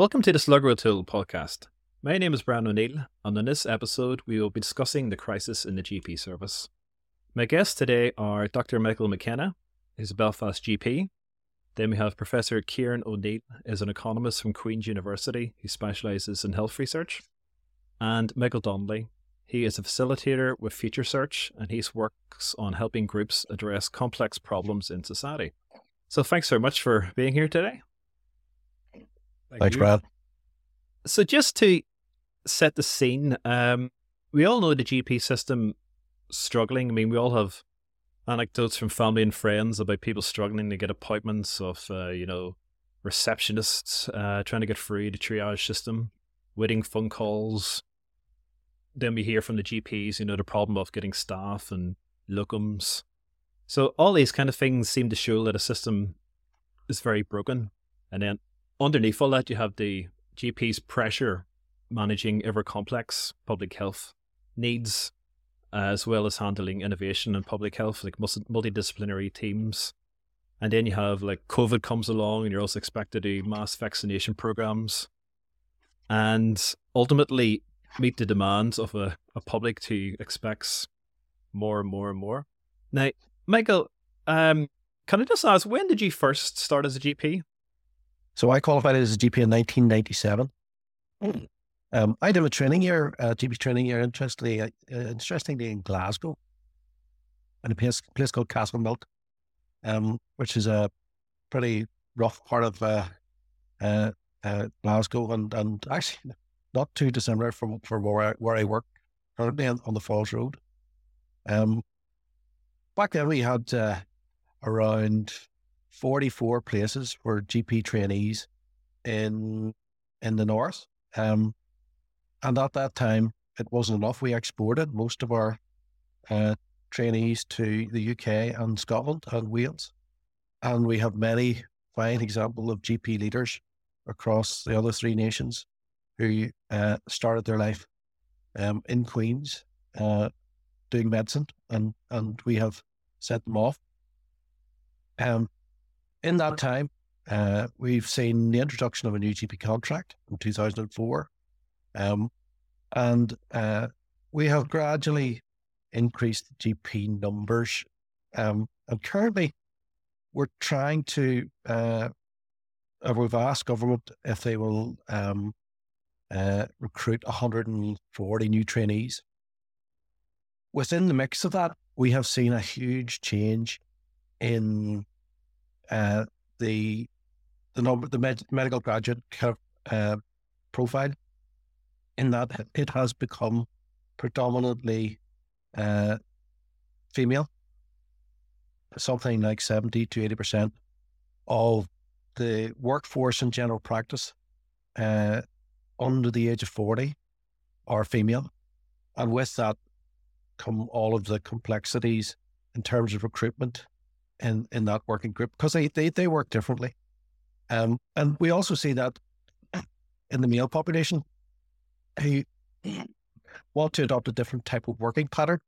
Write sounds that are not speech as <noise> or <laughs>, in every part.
Welcome to the Slugger O'Toole podcast. My name is Brian O'Neill, and in this episode, we will be discussing the crisis in the GP service. My guests today are Dr. Michael McKenna, who's a Belfast GP. Then we have Professor Ciaran O'Neill, is an economist from Queen's University who specialises in health research, and Michael Donnelly. He is a facilitator with Future Search, and he works on helping groups address complex problems in society. So, thanks very much for being here today. Thank Thanks, you. Brad. So, just to set the scene, um, we all know the GP system struggling. I mean, we all have anecdotes from family and friends about people struggling to get appointments of, uh, you know, receptionists uh, trying to get through the triage system, waiting phone calls. Then we hear from the GPs, you know, the problem of getting staff and locums. So all these kind of things seem to show that a system is very broken. And then underneath all that, you have the GP's pressure managing ever complex public health needs as well as handling innovation in public health, like multidisciplinary teams. And then you have like COVID comes along, and you're also expected to mass vaccination programs, and ultimately meet the demands of a, a public who expects more and more and more. Now, Michael, um, can I just ask, when did you first start as a GP? So I qualified as a GP in 1997. Um, I did a training year, uh, GP training year, interestingly, uh, interestingly in Glasgow, in a place, place called Castlemilk, um, which is a pretty rough part of uh, uh, uh, Glasgow, and and actually not too dissimilar from from where I, where I work currently on, on the Falls Road. Um, back then we had uh, around forty four places for GP trainees in in the north. Um, and at that time, it wasn't enough. We exported most of our uh, trainees to the UK and Scotland and Wales. And we have many fine examples of GP leaders across the other three nations who uh, started their life um, in Queens uh, doing medicine, and, and we have sent them off. Um, in that time, uh, we've seen the introduction of a new GP contract in 2004. Um, and uh, we have gradually increased GP numbers. Um, and currently, we're trying to, uh, we've asked government if they will um, uh, recruit 140 new trainees. Within the mix of that, we have seen a huge change in uh, the the number, the med- medical graduate uh, profile in that it has become predominantly uh, female. Something like 70 to 80% of the workforce in general practice uh, under the age of 40 are female. And with that come all of the complexities in terms of recruitment in, in that working group because they, they, they work differently. Um, and we also see that in the male population, who want to adopt a different type of working pattern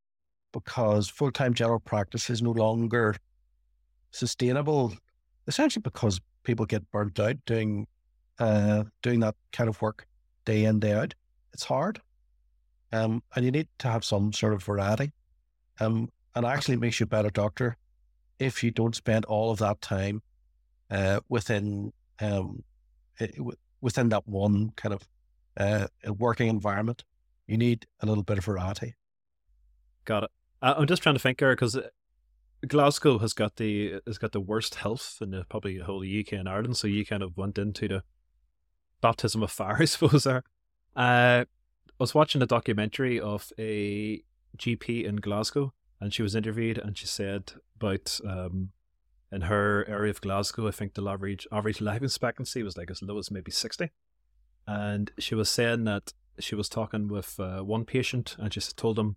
because full time general practice is no longer sustainable, essentially because people get burnt out doing uh, doing that kind of work day in, day out. It's hard. Um, and you need to have some sort of variety. Um, and actually makes you a better doctor if you don't spend all of that time uh, within um, within that one kind of uh, working environment. You need a little bit of variety. Got it. I'm just trying to think here because uh, Glasgow has got the has got the worst health in the probably the whole UK and Ireland. So you kind of went into the baptism of fire, <laughs> I suppose. There, uh, I was watching a documentary of a GP in Glasgow, and she was interviewed, and she said about um, in her area of Glasgow, I think the average average life expectancy was like as low as maybe sixty and she was saying that she was talking with uh, one patient and she told him,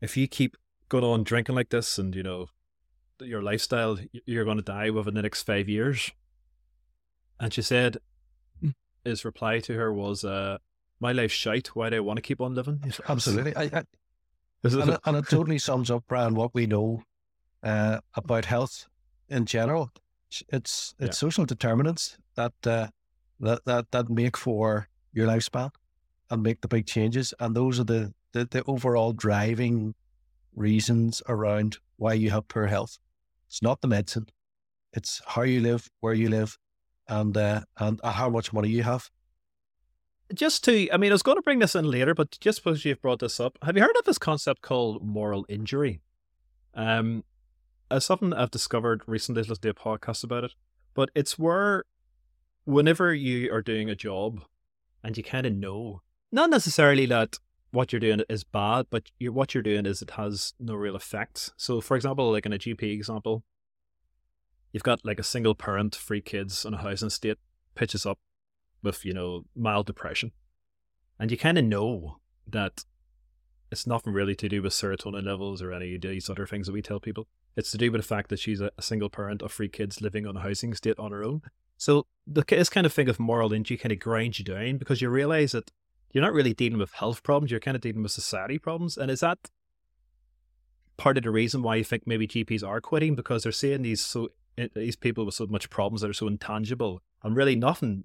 if you keep going on drinking like this and you know your lifestyle, you're going to die within the next five years. And she said, hmm. his reply to her was, uh, "My life's shite. Why do I want to keep on living?" <laughs> Absolutely, I, I, and, it, and, it, totally sums up, Brian, what we know uh, about health in general. It's it's yeah. social determinants that uh, that, that, that make for your lifespan and make the big changes. And those are the, the, the overall driving reasons around why you have poor health. It's not the medicine. It's how you live, where you live, and uh, and how much money you have. Just to, I mean, I was going to bring this in later, but just because you've brought this up, have you heard of this concept called moral injury? Um, it's something I've discovered recently. Let's do a podcast about it. But it's where, whenever you are doing a job, and you kind of know, not necessarily that what you're doing is bad, but you're, what you're doing is it has no real effect. So, for example, like in a GP example, you've got like a single parent, three kids on a housing estate, pitches up with, you know, mild depression. And you kind of know that it's nothing really to do with serotonin levels or any of these other things that we tell people. It's to do with the fact that she's a, a single parent of three kids living on a housing estate on her own. So the, this kind of thing of moral injury kind of grinds you down because you realize that you're not really dealing with health problems, you're kind of dealing with society problems. And is that part of the reason why you think maybe GPs are quitting because they're seeing these so these people with so much problems that are so intangible and really nothing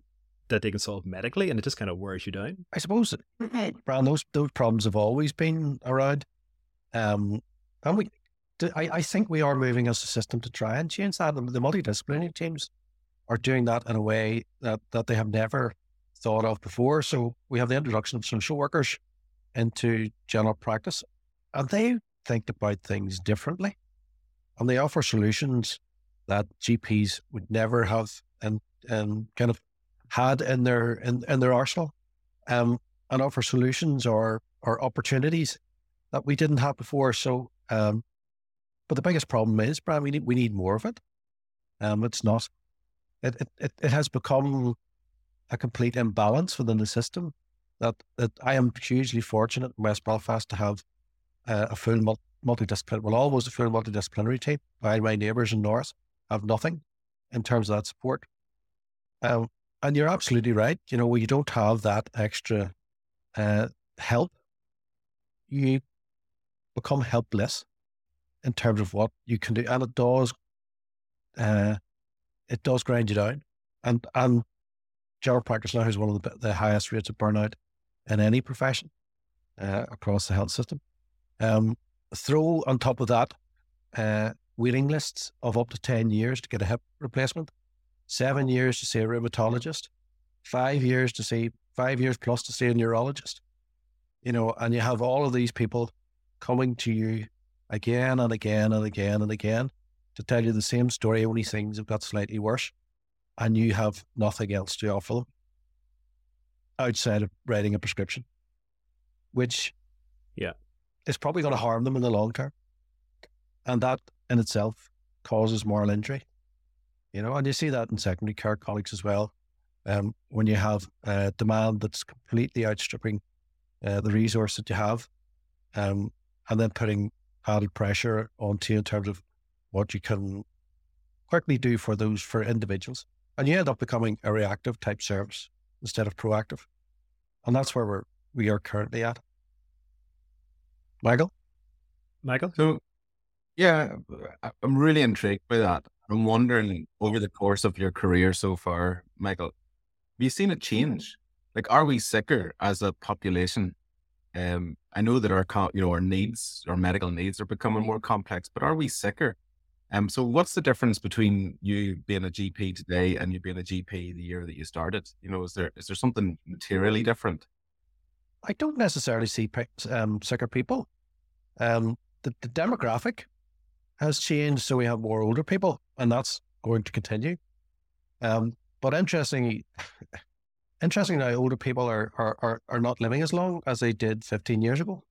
that they can solve medically, and it just kind of wears you down. I suppose, <clears throat> Brian, those those problems have always been around, um, and we, I, I think we are moving as a system to try and change that. The, the multidisciplinary teams are doing that in a way that that they have never thought of before. So we have the introduction of social workers into general practice, and they think about things differently, and they offer solutions that GPs would never have and and kind of had in their in, in their arsenal, um, and offer solutions or or opportunities that we didn't have before. So, um, but the biggest problem is, Brian, we need we need more of it. Um, it's not. It, it, it, it has become a complete imbalance within the system that, that I am hugely fortunate in West Belfast to have uh, a full multidisciplinary, well, almost a full multidisciplinary team, while my neighbours in North have nothing in terms of that support. Um, and you're absolutely right. You know, when you don't have that extra uh, help, you become helpless in terms of what you can do, and it does, uh, it does grind you down. And and general practice now has one of the, the highest rates of burnout in any profession uh, across the health system. Um, throw on top of that uh, waiting lists of up to 10 years to get a hip replacement, seven years to see a rheumatologist, five years to see, five years plus to see a neurologist. You know, and you have all of these people coming to you again and again and again and again to tell you the same story, only things have got slightly worse and you have nothing else to offer them outside of writing a prescription, which yeah, is probably going to harm them in the long term. And that in itself causes moral injury. You know, and you see that in secondary care colleagues as well. Um, when you have a demand that's completely outstripping uh, the resource that you have, um, and then putting added pressure onto you in terms of what you can quickly do for those for individuals and you end up becoming a reactive type service instead of proactive. And that's where we're, we are currently at. Michael? Michael? So, yeah, I'm really intrigued by that. I'm wondering over the course of your career so far, Michael, have you seen a change? Like, are we sicker as a population? Um, I know that our, you know, our needs, our medical needs are becoming more complex, but are we sicker? Um, so what's the difference between you being a GP today and you being a GP the year that you started? You know, is there is there something materially different? I don't necessarily see um, sicker people. Um, the, the demographic has changed, so we have more older people, and that's going to continue. Um, but interestingly, <laughs> interesting now, older people are, are, are are not living as long as they did 15 years ago,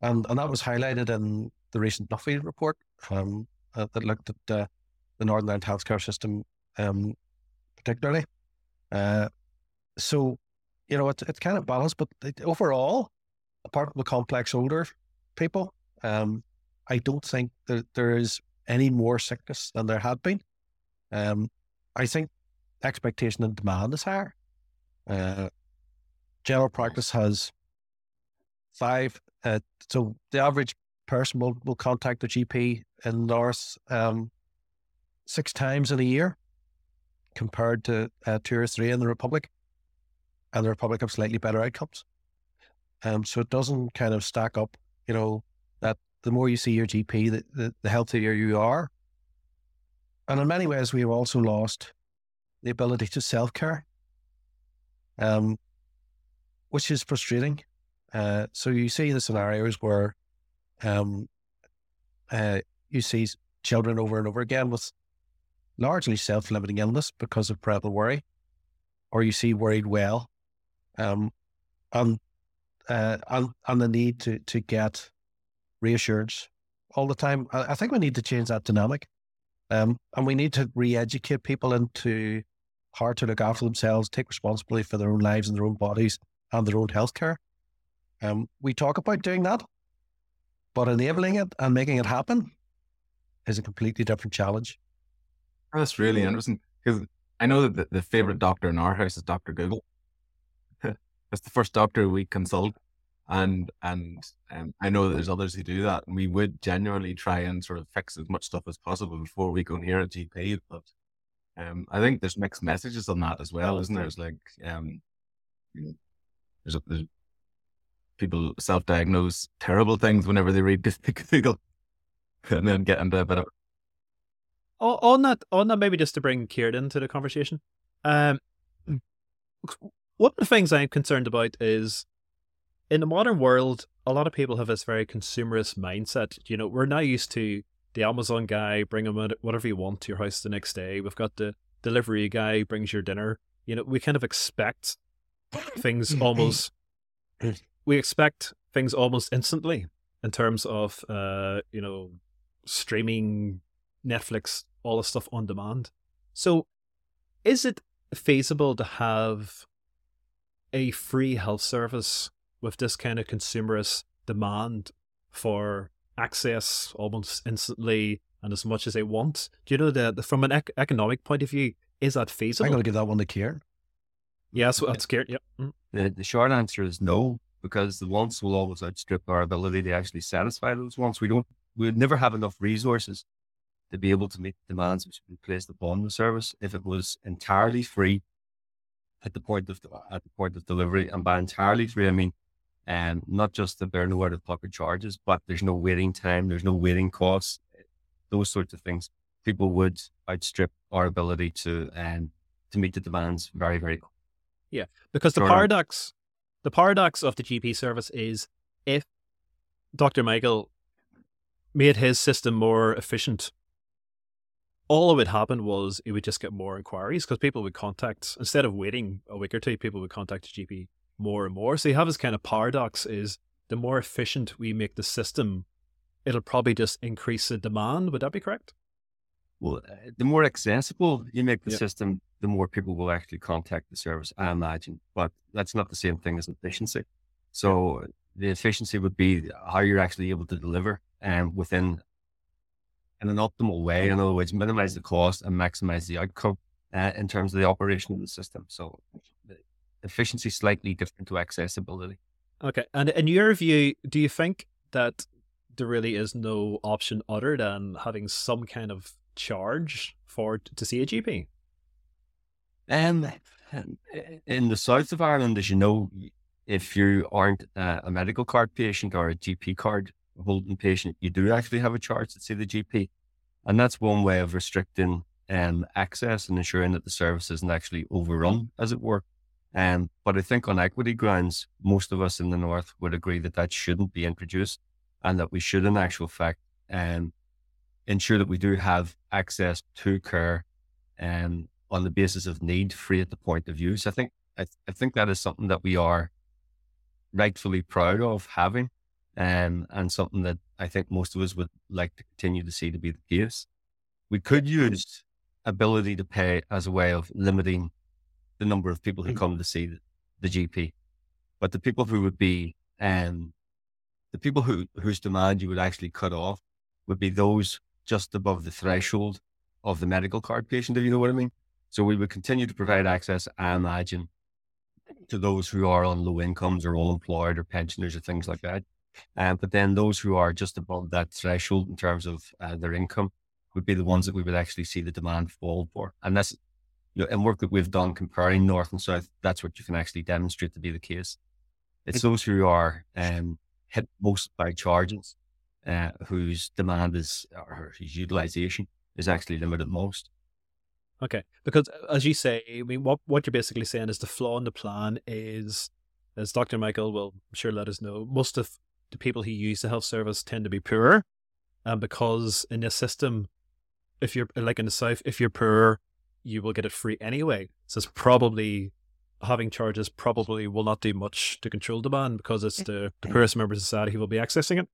and and that was highlighted in the recent Nuffield report. Um, uh, that looked at uh, the Northern Ireland healthcare system, um, particularly. Uh, so, you know, it's, it's kind of balanced, but overall, apart from the complex older people, um, I don't think that there is any more sickness than there had been. Um, I think expectation and demand is higher. Uh, general practice has five. Uh, so the average person will, will contact the GP in North um, six times in a year. compared to uh, two or three in the Republic, and the Republic have slightly better outcomes. Um, so it doesn't kind of stack up, you know, that the more you see your GP, the, the, the healthier you are. And in many ways, we've also lost the ability to self care, um, which is frustrating. Uh, so you see the scenarios where um, uh, you see children over and over again with largely self limiting illness because of parental worry, or you see worried well, um, and, uh, and, the need to, to get reassurance all the time. I, I think we need to change that dynamic. Um, and we need to re educate people into how to look after themselves, take responsibility for their own lives and their own bodies and their own healthcare. Um, we talk about doing that, but enabling it and making it happen is a completely different challenge. That's really interesting because I know that the, the favorite doctor in our house is Doctor Google. <laughs> That's the first doctor we consult, and and um, I know that there's others who do that, and we would genuinely try and sort of fix as much stuff as possible before we go near a GP. But um, I think there's mixed messages on that as well, isn't there? It's like um, there's, a, there's people self-diagnose terrible things whenever they read <laughs> Google, and then get into a bit of. on that, on that, maybe just to bring Ciaran into the conversation. Um, one of the things I'm concerned about is in the modern world, a lot of people have this very consumerist mindset. You know, we're now used to the Amazon guy bring him whatever you want to your house the next day. We've got the delivery guy brings your dinner. You know, we kind of expect things <coughs> almost we expect things almost instantly in terms of uh, you know, streaming, Netflix, all the stuff on demand. So is it feasible to have a free health service with this kind of consumerist demand for access almost instantly and as much as they want? Do you know that from an ec- economic point of view, is that feasible? I'm going to give that one to Ciaran. Yes, yeah, that's Ciaran. Yep. Mm. The, the short answer is no, because the wants will always outstrip our ability to actually satisfy those wants. We don't, we would never have enough resources to be able to meet the demands which would be placed upon the service if it was entirely free at the point of at the point of delivery. And by entirely free, I mean and not just that there are no out of pocket charges, but there's no waiting time, there's no waiting costs, those sorts of things. People would outstrip our ability to um, to meet the demands very, very quickly. Yeah, because the paradox, the paradox of the GP service is if Dr. Michael made his system more efficient, all that would happen was it would just get more inquiries because people would contact instead of waiting a week or two, people would contact the GP more and more. So you have this kind of paradox: is the more efficient we make the system, it'll probably just increase the demand. Would that be correct? Well, uh, the more accessible you make the yep. system, the more people will actually contact the service, I imagine. But that's not the same thing as efficiency. So the efficiency would be how you're actually able to deliver and um, within in an optimal way. In other words, minimize the cost and maximize the outcome uh, in terms of the operation of the system. So efficiency slightly different to accessibility. Okay. And in your view, do you think that there really is no option other than having some kind of charge for to see a GP? Um, <laughs> in the south of Ireland, as you know, if you aren't a medical card patient or a GP card holding patient, you do actually have a charge to see the GP, and that's one way of restricting um, access and ensuring that the service isn't actually overrun, as it were. Um, but I think on equity grounds, most of us in the north would agree that that shouldn't be introduced, and that we should, in actual fact, um, ensure that we do have access to care um, on the basis of need, free at the point of use. I think I, th- I think that is something that we are rightfully proud of having, um, and something that I think most of us would like to continue to see to be the case. We could use ability to pay as a way of limiting the number of people who mm. come to see the, GP, but the people who would be, um, the people who whose demand you would actually cut off would be those just above the threshold of the medical card patient, if you know what I mean. So we would continue to provide access, I imagine, to those who are on low incomes or all employed or pensioners or things like that. Um, but then those who are just above that threshold in terms of uh, their income would be the ones that we would actually see the demand fall for. And that's you know, in work that we've done comparing north and south, that's what you can actually demonstrate to be the case. It's those who are um, hit most by charges, uh, whose demand is or whose utilization is actually limited most. Okay, because uh, as you say, I mean, what what you're basically saying is the flaw in the plan is, as Dr. Michael will sure let us know, most of the people who use the health service tend to be poorer, and because in this system, if you're like in the south, if you're poor, you will get it free anyway. So it's probably having charges probably will not do much to control demand because it's the, the poorest members of society who will be accessing it.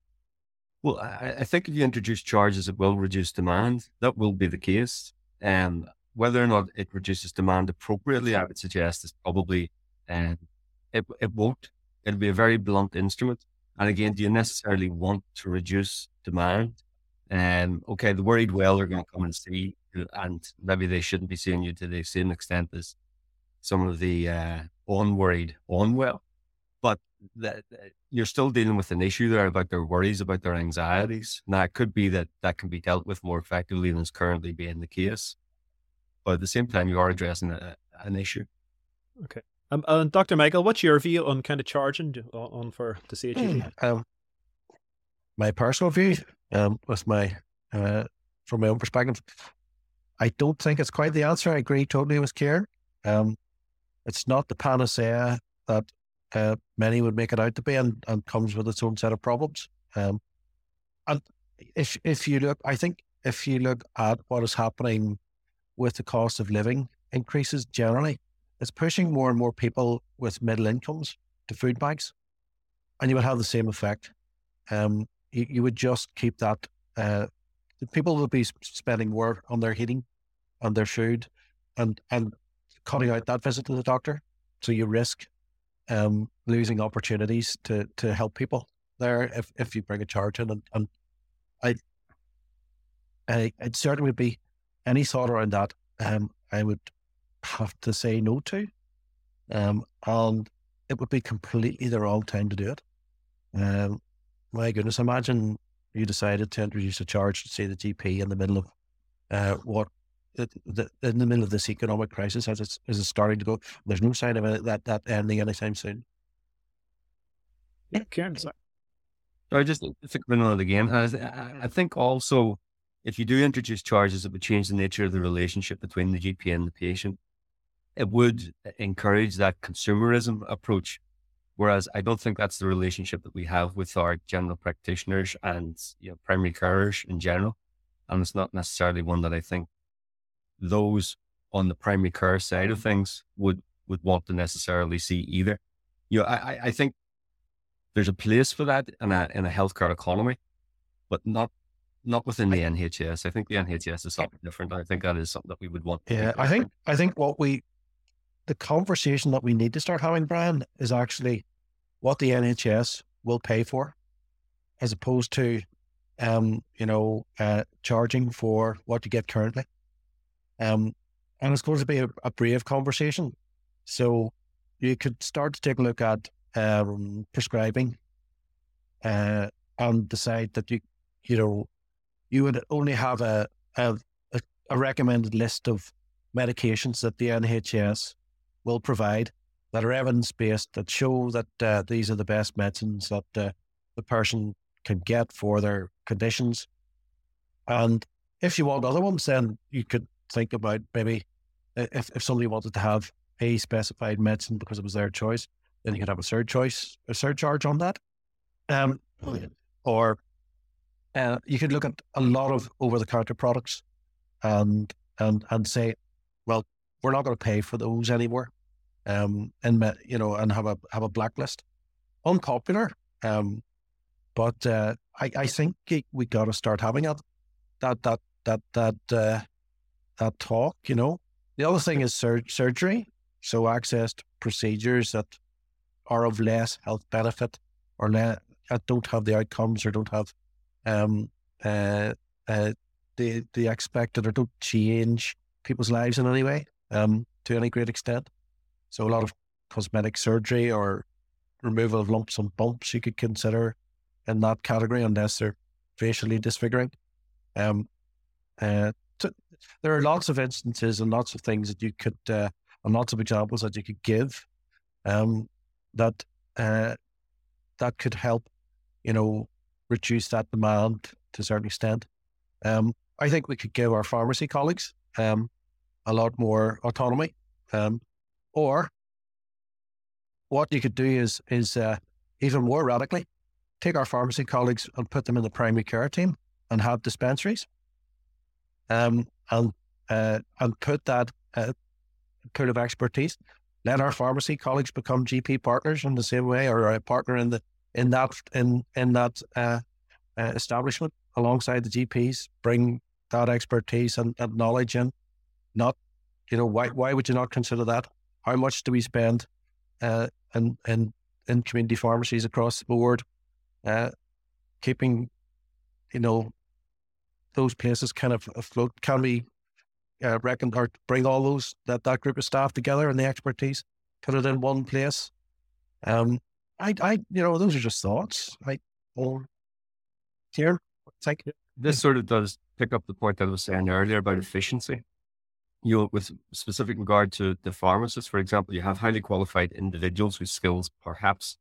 Well, I, I think if you introduce charges, it will reduce demand. That will be the case. And um, whether or not it reduces demand appropriately, I would suggest is probably um, it, it won't. It'll be a very blunt instrument. And again, do you necessarily want to reduce demand? And um, okay, the worried well are going to come and see, and maybe they shouldn't be seeing you to the same extent as some of the uh, unworried unwell. But that, you're still dealing with an issue there about their worries, about their anxieties. Now, it could be that that can be dealt with more effectively than is currently being the case. But at the same time, you are addressing a, an issue. Okay. Um, and Dr. Michael, what's your view on kind of charging on, on for the CHE? Um, my personal view, um, with my, uh, from my own perspective, I don't think it's quite the answer. I agree totally with Ciaran. Um, it's not the panacea that uh, many would make it out to be, and, and comes with its own set of problems. Um, and if if you look, I think if you look at what is happening with the cost of living increases generally, it's pushing more and more people with middle incomes to food banks, and you would have the same effect. Um, you, you would just keep that. Uh, people will be spending more on their heating, on their food, and and cutting out that visit to the doctor. So you risk um, losing opportunities to to help people there if, if you bring a charge in. And, and I, I, it certainly would be any thought around that. Um, I would have to say no to, um, and it would be completely the wrong time to do it. Um, my goodness, imagine you decided to introduce a charge to say the GP in the middle of uh, what the, in the middle of this economic crisis as it's as it's starting to go. There's no sign of it, that that ending anytime soon. Yeah, Ciaran. So I just think of the game. I, I think also if you do introduce charges, it would change the nature of the relationship between the GP and the patient. It would encourage that consumerism approach. Whereas I don't think that's the relationship that we have with our general practitioners and you know, primary carers in general. And it's not necessarily one that I think those on the primary care side of mm-hmm. things would would want to necessarily see either. You know, I, I think there's a place for that in a in a healthcare economy, but not not within the NHS. I think the NHS is something different. I think that is something that we would want. Yeah, I think I think what we the conversation that we need to start having, Brian, is actually what the NHS will pay for, as opposed to, um, you know, uh, charging for what you get currently. Um, and it's going to be a, a, brave conversation. So you could start to take a look at um, prescribing uh, and decide that you, you know, you would only have a, a, a recommended list of medications that the NHS will provide that are evidence based that show that uh, these are the best medicines that uh, the person can get for their conditions. And if you want other ones, then you could think about maybe if, if somebody wanted to have a specified medicine because it was their choice, then you could have a third choice, a surcharge on that. Um, or uh, you could look at a lot of over the counter products and and and say, well, we're not going to pay for those anymore. Um, and you know, and have a have a blacklist. Unpopular, um, but uh, I I think we got to start having that that that that that uh, that talk, you know. The other thing is sur- surgery. So access to procedures that are of less health benefit or le- that don't have the outcomes or don't have um, uh, uh, the the expected or don't change people's lives in any way um, to any great extent. So a lot of cosmetic surgery or removal of lumps and bumps you could consider in that category unless they're facially disfiguring. Um, uh, there are lots of instances and lots of things that you could, uh, and lots of examples that you could give, um, that uh, that could help, you know, reduce that demand to a certain extent. Um, I think we could give our pharmacy colleagues um, a lot more autonomy, um, or what you could do is is uh, even more radically take our pharmacy colleagues and put them in the primary care team and have dispensaries, um, and uh, and put that uh, pool of expertise. Let our pharmacy colleagues become GP partners in the same way, or a partner in the in that in in that uh, uh, establishment alongside the GPs. Bring that expertise and, and knowledge in. Not, you know, why why would you not consider that? How much do we spend uh, in in in community pharmacies across the board, uh, keeping, you know, those places kind of afloat? Can we uh, reckon or bring all those that that group of staff together and the expertise, put it in one place? Um, I, I, you know, those are just thoughts. I, oh, here, it's like this sort of does pick up the point that I was saying earlier about efficiency. You know, with specific regard to the pharmacists, for example, you have highly qualified individuals whose skills perhaps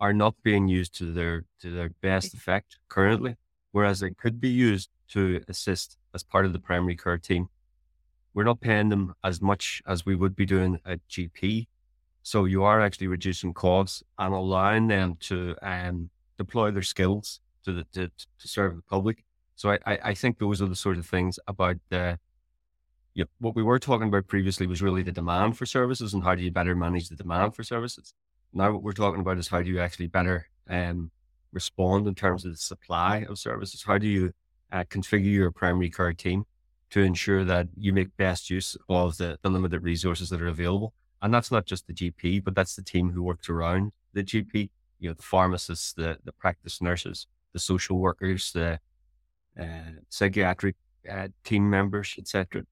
are not being used to their to their best effect currently, whereas they could be used to assist as part of the primary care team. We're not paying them as much as we would be doing at GP. So you are actually reducing costs and allowing them to um, deploy their skills to, the, to, to serve the public. So I, I, I think those are the sort of things about the, you know, what we were talking about previously was really the demand for services and how do you better manage the demand for services. Now what we're talking about is how do you actually better um, respond in terms of the supply of services? How do you uh, configure your primary care team to ensure that you make best use of the, the limited resources that are available? And that's not just the GP, but that's the team who works around the GP, you know, the pharmacists, the, the practice nurses, the social workers, the uh, psychiatric uh, team members, etc.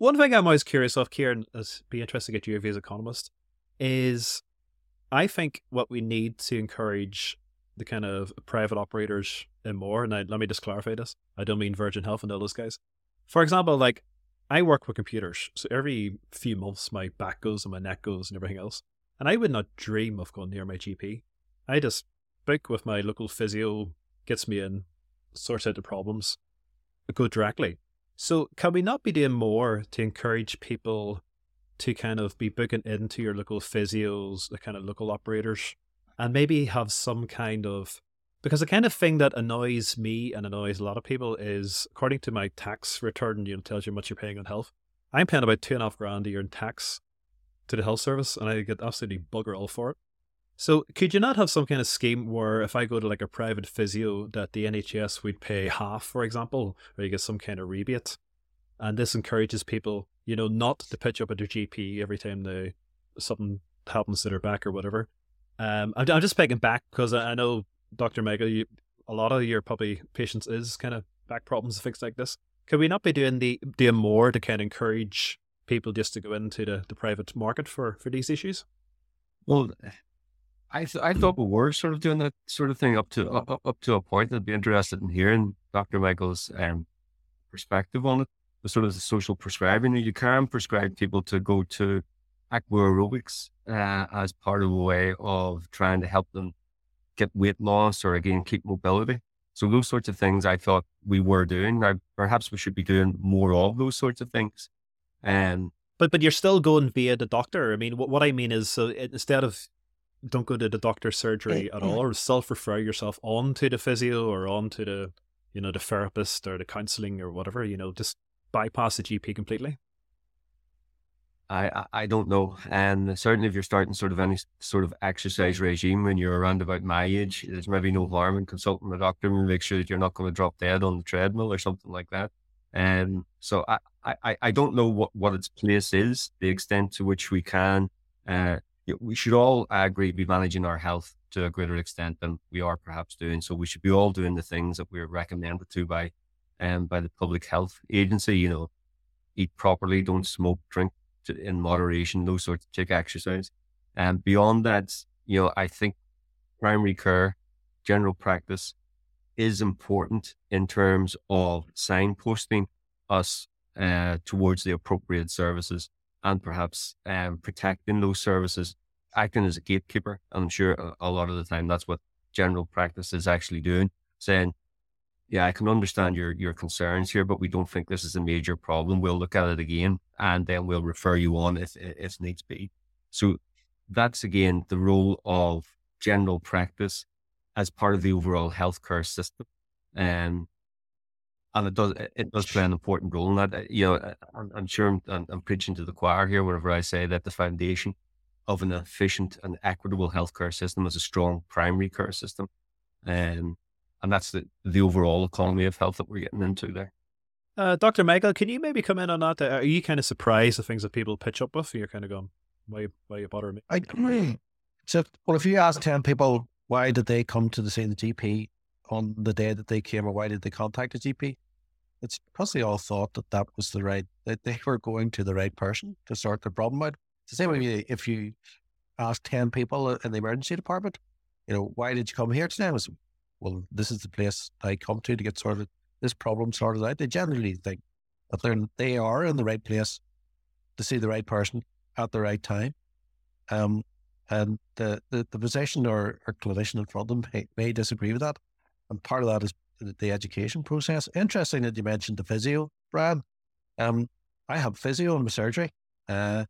One thing I'm always curious of, Ciaran, is be interested to get your view as economist, is I think what we need to encourage the kind of private operators and more, and I, let me just clarify this. I don't mean Virgin Health and all those guys. For example, like I work with computers, so every few months my back goes and my neck goes and everything else. And I would not dream of going near my GP. I just book with my local physio, gets me in, sorts out the problems, go directly. So can we not be doing more to encourage people to kind of be booking into your local physios, the kind of local operators, and maybe have some kind of because the kind of thing that annoys me and annoys a lot of people is according to my tax return, you know, tells you how much you're paying on health. I'm paying about two and a half grand a year in tax to the health service and I get absolutely bugger all for it. So could you not have some kind of scheme where if I go to like a private physio that the NHS would pay half, for example, or you get some kind of rebate? And this encourages people, you know, not to pitch up at their GP every time they something happens to their back or whatever. Um, I'm, I'm just picking back because I, know Dr. Michael, you, a lot of your puppy patients is kind of back problems fixed like this. Could we not be doing the doing more to kind of encourage people just to go into the, the private market for, for these issues? Well, I th- I thought we were sort of doing that sort of thing up to up, up to a point. I'd be interested in hearing Dr. Michael's um, perspective on it. The sort of the social prescribing. You can prescribe people to go to aqua aerobics uh, as part of a way of trying to help them get weight loss or again keep mobility. So those sorts of things I thought we were doing. Now perhaps we should be doing more of those sorts of things. And um, but but you're still going via the doctor. I mean, what what I mean is, so instead of don't go to the doctor's eh, surgery at eh. all, or self refer yourself on to the physio or on to the you know the therapist or the counselling or whatever. You know, just bypass the GP completely. I, I don't know. And certainly if you're starting sort of any sort of exercise regime when you're around about my age, there's maybe no harm in consulting a doctor and make sure that you're not going to drop dead on the treadmill or something like that. And so I, I, I don't know what, what its place is, the extent to which we can, uh, we should all, agree, be managing our health to a greater extent than we are perhaps doing. So we should be all doing the things that we're recommended to by, um, by the public health agency, you know, eat properly, don't smoke, drink to, in moderation, those sorts of take exercise. And beyond that, you know, I think primary care, general practice is important in terms of signposting us uh, towards the appropriate services and perhaps um, protecting those services, acting as a gatekeeper. I'm sure a, a lot of the time that's what general practice is actually doing, saying, yeah, I can understand your your concerns here, but we don't think this is a major problem. We'll look at it again, and then we'll refer you on if if needs be. So that's again the role of general practice as part of the overall healthcare system, um, and it does it does play an important role in that. Uh, you know, uh, I'm, I'm sure I'm, I'm, preaching to the choir here whenever I say that the foundation of an efficient and equitable healthcare system is a strong primary care system, um, and that's the the overall economy of health that we're getting into there. Uh, Dr. Michael, can you maybe come in on that? Are you kind of surprised the things that people pitch up with? You're kind of going, why, why you bother me? I, agree. <clears throat> so, well, if you ask 10 people, why did they come to the see the GP on the day that they came or why did they contact the GP? It's because they all thought that that was the right, that they were going to the right person to sort the problem out. It's the same way if you ask 10 people in the emergency department, you know, why did you come here today? Was, well, this is the place I come to to get sorted, this problem sorted out. They generally think that they're, they are in the right place to see the right person at the right time. Um, and the, the, the physician or, or clinician in front of them may, may disagree with that. And part of that is the education process. Interesting that you mentioned the physio, Brad. Um, I have physio in my surgery. Uh,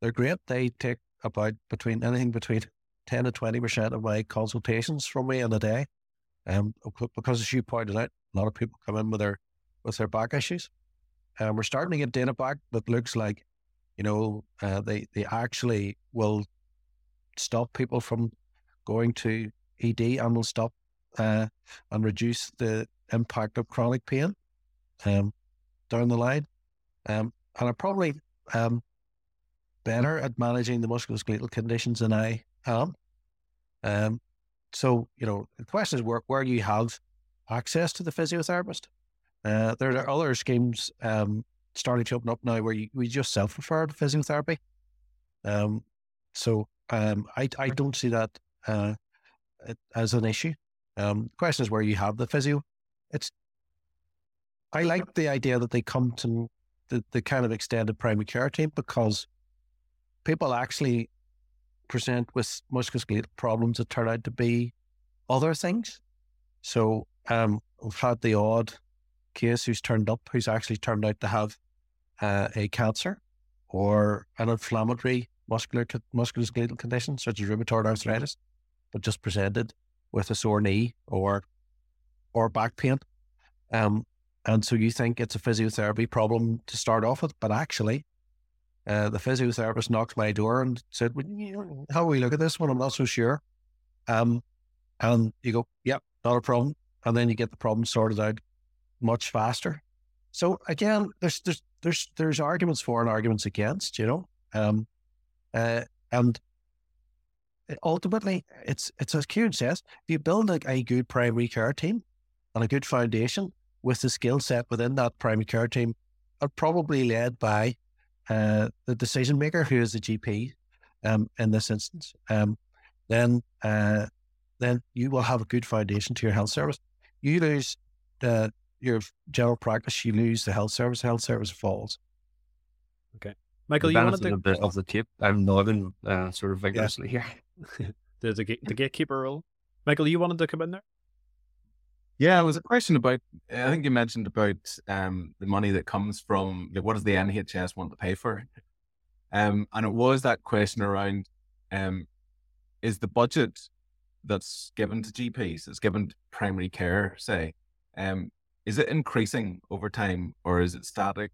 they're great. They take about between anything between <laughs> 10 to 20% of my consultations from me in a day. Um, because as you pointed out, a lot of people come in with their, with their back issues. And um, we're starting to get data back that looks like, you know, uh, they, they actually will stop people from going to ED and will stop uh, and reduce the impact of chronic pain um, down the line. Um, and are probably um, better at managing the musculoskeletal conditions than I am. Um, so, you know, the question is where, where you have access to the physiotherapist. Uh, there are other schemes um, starting to open up now where you, we just self refer to physiotherapy. Um, so um, I, I don't see that uh, as an issue. Um, question is where you have the physio. It's I like the idea that they come to the, the kind of extended primary care team because people actually present with musculoskeletal problems that turn out to be other things. So um, we've had the odd case who's turned up who's actually turned out to have uh, a cancer or an inflammatory muscular musculoskeletal condition such as rheumatoid arthritis, but just presented with a sore knee or or back pain. Um, and so you think it's a physiotherapy problem to start off with, but actually, uh, the physiotherapist knocked my door and said, well, "How we look at this one? I'm not so sure." Um, and you go, "Yep, not a problem," and then you get the problem sorted out much faster. So again, there's there's there's there's arguments for and arguments against, you know. Um, uh, and ultimately, it's it's as Ciaran says, if you build a, a good primary care team and a good foundation with the skill set within that primary care team, are probably led by uh, the decision maker, who is the GP um, in this instance, um, then uh, then you will have a good foundation to your health service. You lose the your general practice, you lose the health service. Health service falls. Okay. Michael, you wanted to... a bit of the tape. I'm nodding uh, sort of vigorously yeah. here. <laughs> There's a the gatekeeper role. Michael, you wanted to come in there. Yeah, it was a question about. I think you mentioned about um, the money that comes from. Like, what does the NHS want to pay for? Um, and it was that question around: um, Is the budget that's given to GPs, that's given to primary care, say, um, is it increasing over time or is it static?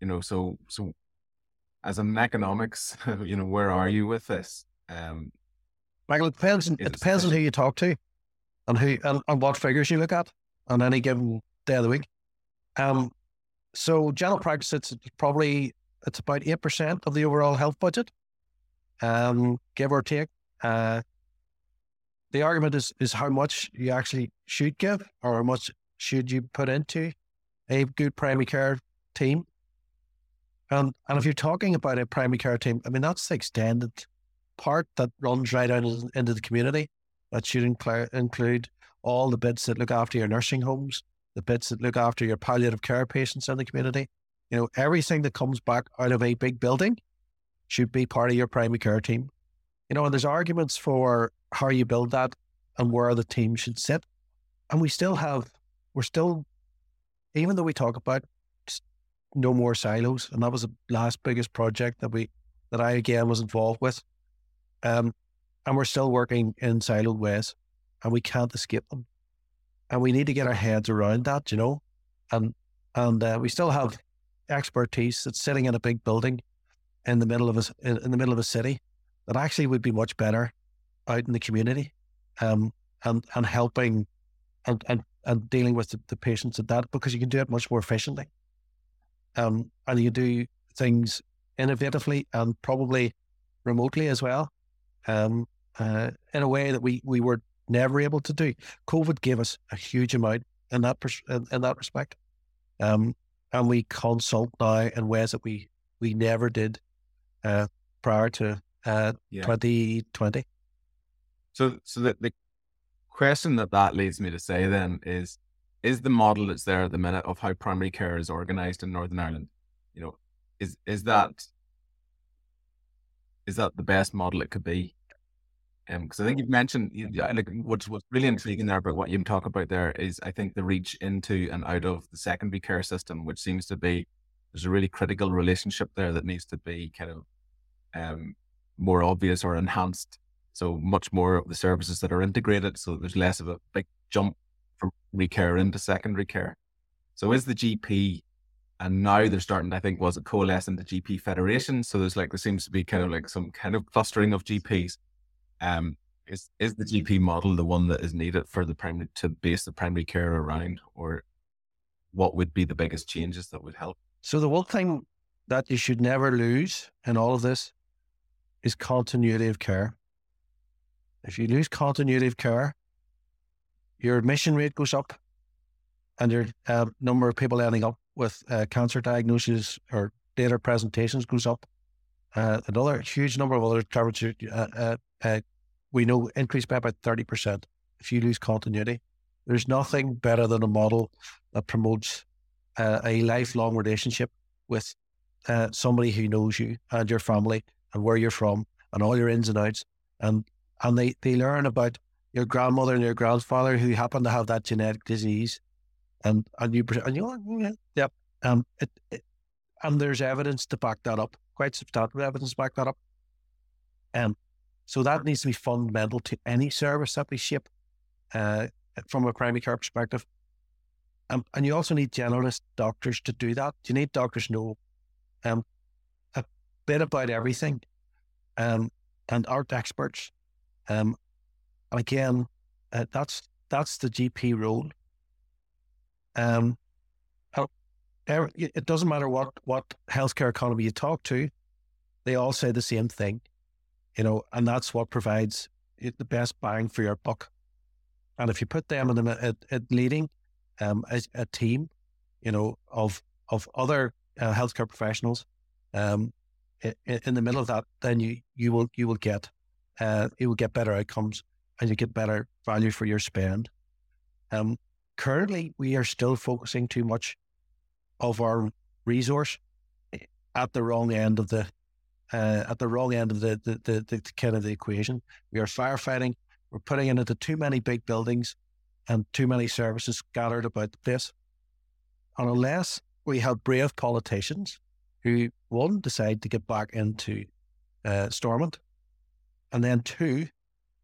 You know, so so as an economics, <laughs> you know, where are you with this? Um, Michael, it depends. It depends on who you talk to, and who and, and what figures you look at on any given day of the week. Um, so general practice, it's probably it's about eight percent of the overall health budget, um, give or take. Uh, the argument is is how much you actually should give, or how much should you put into a good primary care team and, and if you're talking about a primary care team, I mean, that's the extended part that runs right out into the community. That should include, include all the bits that look after your nursing homes, the bits that look after your palliative care patients in the community. You know, everything that comes back out of a big building should be part of your primary care team. You know, and there's arguments for how you build that and where the team should sit. And we still have, we're still, even though we talk about no more silos, and that was the last biggest project that we, that I again was involved with. Um, and we're still working in siloed ways and we can't escape them. And we need to get our heads around that, you know, and, and uh, we still have expertise that's sitting in a big building in the middle of a, in, the middle of a city that actually would be much better out in the community um, and, and helping and, and, and dealing with the, the patients at that because you can do it much more efficiently. Um, and you do things innovatively and probably remotely as well, um, uh, in a way that we, we were never able to do. COVID gave us a huge amount in that pers- in, in, that respect, um, and we consult now in ways that we we never did uh, prior to uh, yeah. 2020. So, so the, the question that that leads me to say then is, is the model that's there at the minute of how primary care is organised in Northern Ireland, you know, is is that is that the best model it could be? Because um, I think you've mentioned, like what's what's really intriguing there about what you talk about there is, I think the reach into and out of the secondary care system, which seems to be there's a really critical relationship there that needs to be kind of um, more obvious or enhanced. So much more of the services that are integrated, so there's less of a big jump from recare into secondary care. So is the GP, and now they're starting, I think, was it coalesce into GP federation. So there's like there seems to be kind of like some kind of clustering of GPs. Um, is is the GP model the one that is needed for the primary to base the primary care around, or what would be the biggest changes that would help? So the one thing that you should never lose in all of this is continuity of care. If you lose continuity of care, your admission rate goes up and your uh, number of people ending up with uh, cancer diagnoses or data presentations goes up. Uh, another huge number of other coverage uh, uh, uh, we know increase by about 30% if you lose continuity. There's nothing better than a model that promotes a lifelong relationship with somebody who knows you and your family and where you're from and all your ins and outs. And and they, they learn about your grandmother and your grandfather who happen to have that genetic disease. And and you and you're like, yeah, yep. Um it, it, and there's evidence to back that up, quite substantial evidence to back that up. Um so that needs to be fundamental to any service that we ship, uh, from a primary care perspective. Um, and you also need generalist doctors to do that. You need doctors know um, a bit about everything, um, and art experts. Um, again, uh, that's that's the GP role. Um, it doesn't matter what what healthcare economy you talk to, they all say the same thing, you know, and that's what provides the best bang for your buck. And if you put them in a, a, leading um, a, a, team, you know, of of other uh, healthcare professionals, um, in, in the middle of that, then you you will you will get uh, you will get better outcomes and you get better value for your spend. Um, currently, we are still focusing too much of our resource eh, at the wrong end of the uh, at the wrong end of the the, the the kind of the equation. We are firefighting. We're putting it into too many big buildings and too many services scattered about the place. And unless we have brave politicians who one decide to get back into uh, Stormont, and then two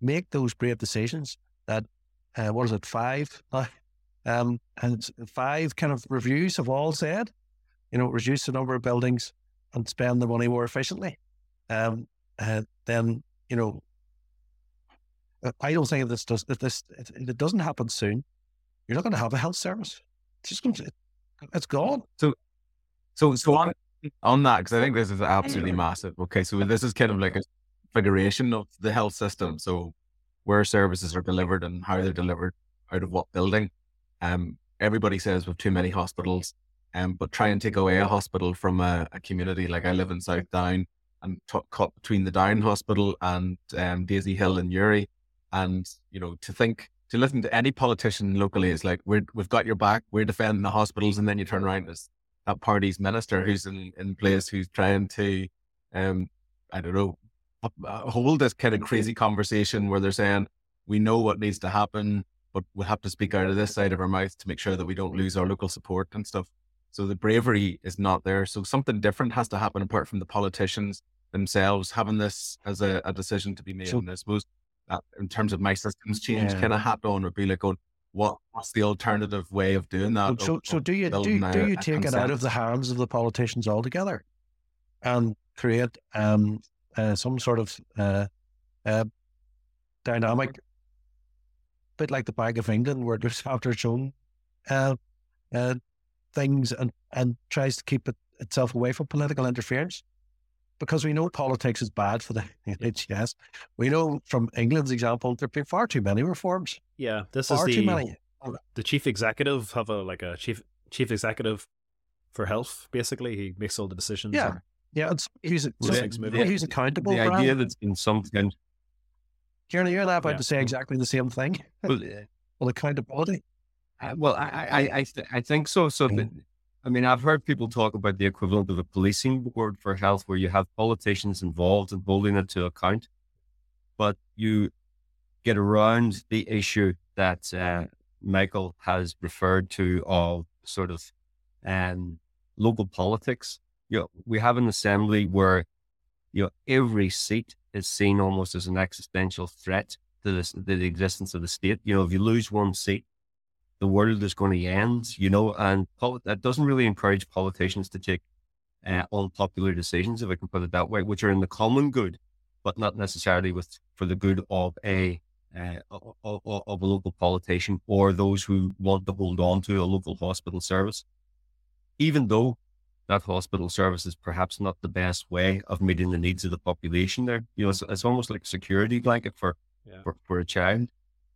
make those brave decisions that uh, what is it five um, and five kind of reviews have all said, you know, reduce the number of buildings and spend the money more efficiently. Um, uh, then you know, uh, I don't think if this does if this if it doesn't happen soon, you're not going to have a health service. It's just going to, it's gone. So, so so on on that because I think this is absolutely massive. Okay, so this is kind of like a configuration of the health system. So where services are delivered and how they're delivered out of what building. Um, everybody says with too many hospitals, um, but try and take away a hospital from a, a community. Like I live in South Down and t- cut between the Down Hospital and um, Daisy Hill and Newry, and you know to think to listen to any politician locally, it's like we're we've got your back, we're defending the hospitals, and then you turn around as that party's minister who's in, in place who's trying to, um, I don't know, hold this kind of crazy conversation where they're saying we know what needs to happen, but we have to speak out of this side of our mouth to make sure that we don't lose our local support and stuff. So the bravery is not there. So something different has to happen apart from the politicians themselves having this as a, a decision to be made. So, and I suppose that in terms of my systems change yeah. kind of hat on would be like going, what what's the alternative way of doing that? So, so do you do, do you take it out of the hands of the politicians altogether and create um, uh, some sort of uh, uh, dynamic, bit like the Bank of England, where there's <laughs> after its own uh, uh, things and and tries to keep it, itself away from political interference because we know politics is bad for the <laughs> NHS. We know from England's example, there have been far too many reforms. Yeah, this far is the the chief executive have a like a chief chief executive for health. Basically, he makes all the decisions. Yeah, yeah, it's, he's, the, he's accountable. The idea that's in some kind. You're, you're not about yeah. to say exactly the same thing. <laughs> Well, well accountability. Uh, well, I I I, th- I think so. So. Mm. The, I mean, I've heard people talk about the equivalent of a policing board for health, where you have politicians involved and holding it to account, but you get around the issue that uh, Michael has referred to of sort of um, local politics. You know, we have an assembly where you know every seat is seen almost as an existential threat to, this, to the existence of the state. You know, if you lose one seat, the world is going to end, you know, and pol- that doesn't really encourage politicians to take uh, unpopular decisions, if I can put it that way, which are in the common good, but not necessarily with for the good of a uh, of, of a local politician or those who want to hold on to a local hospital service, even though that hospital service is perhaps not the best way of meeting the needs of the population there. You know, it's, it's almost like a security blanket for, yeah. for, for a child.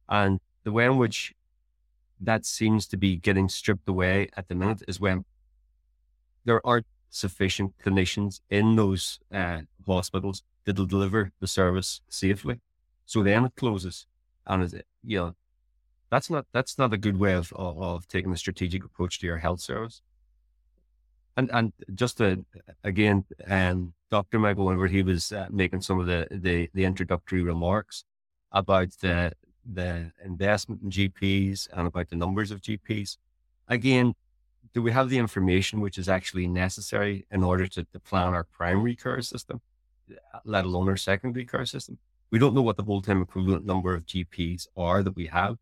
And the way in which that seems to be getting stripped away at the minute is when there aren't sufficient clinicians in those uh, hospitals to deliver the service safely. So then it closes, and it, you know that's not that's not a good way of, of, of taking a strategic approach to your health service. And and just to, again, um, Dr. Michael whenever he was uh, making some of the, the the introductory remarks about the the investment in GPs and about the numbers of GPs. Again, do we have the information which is actually necessary in order to, to plan our primary care system, let alone our secondary care system? We don't know what the whole time equivalent number of GPs are that we have.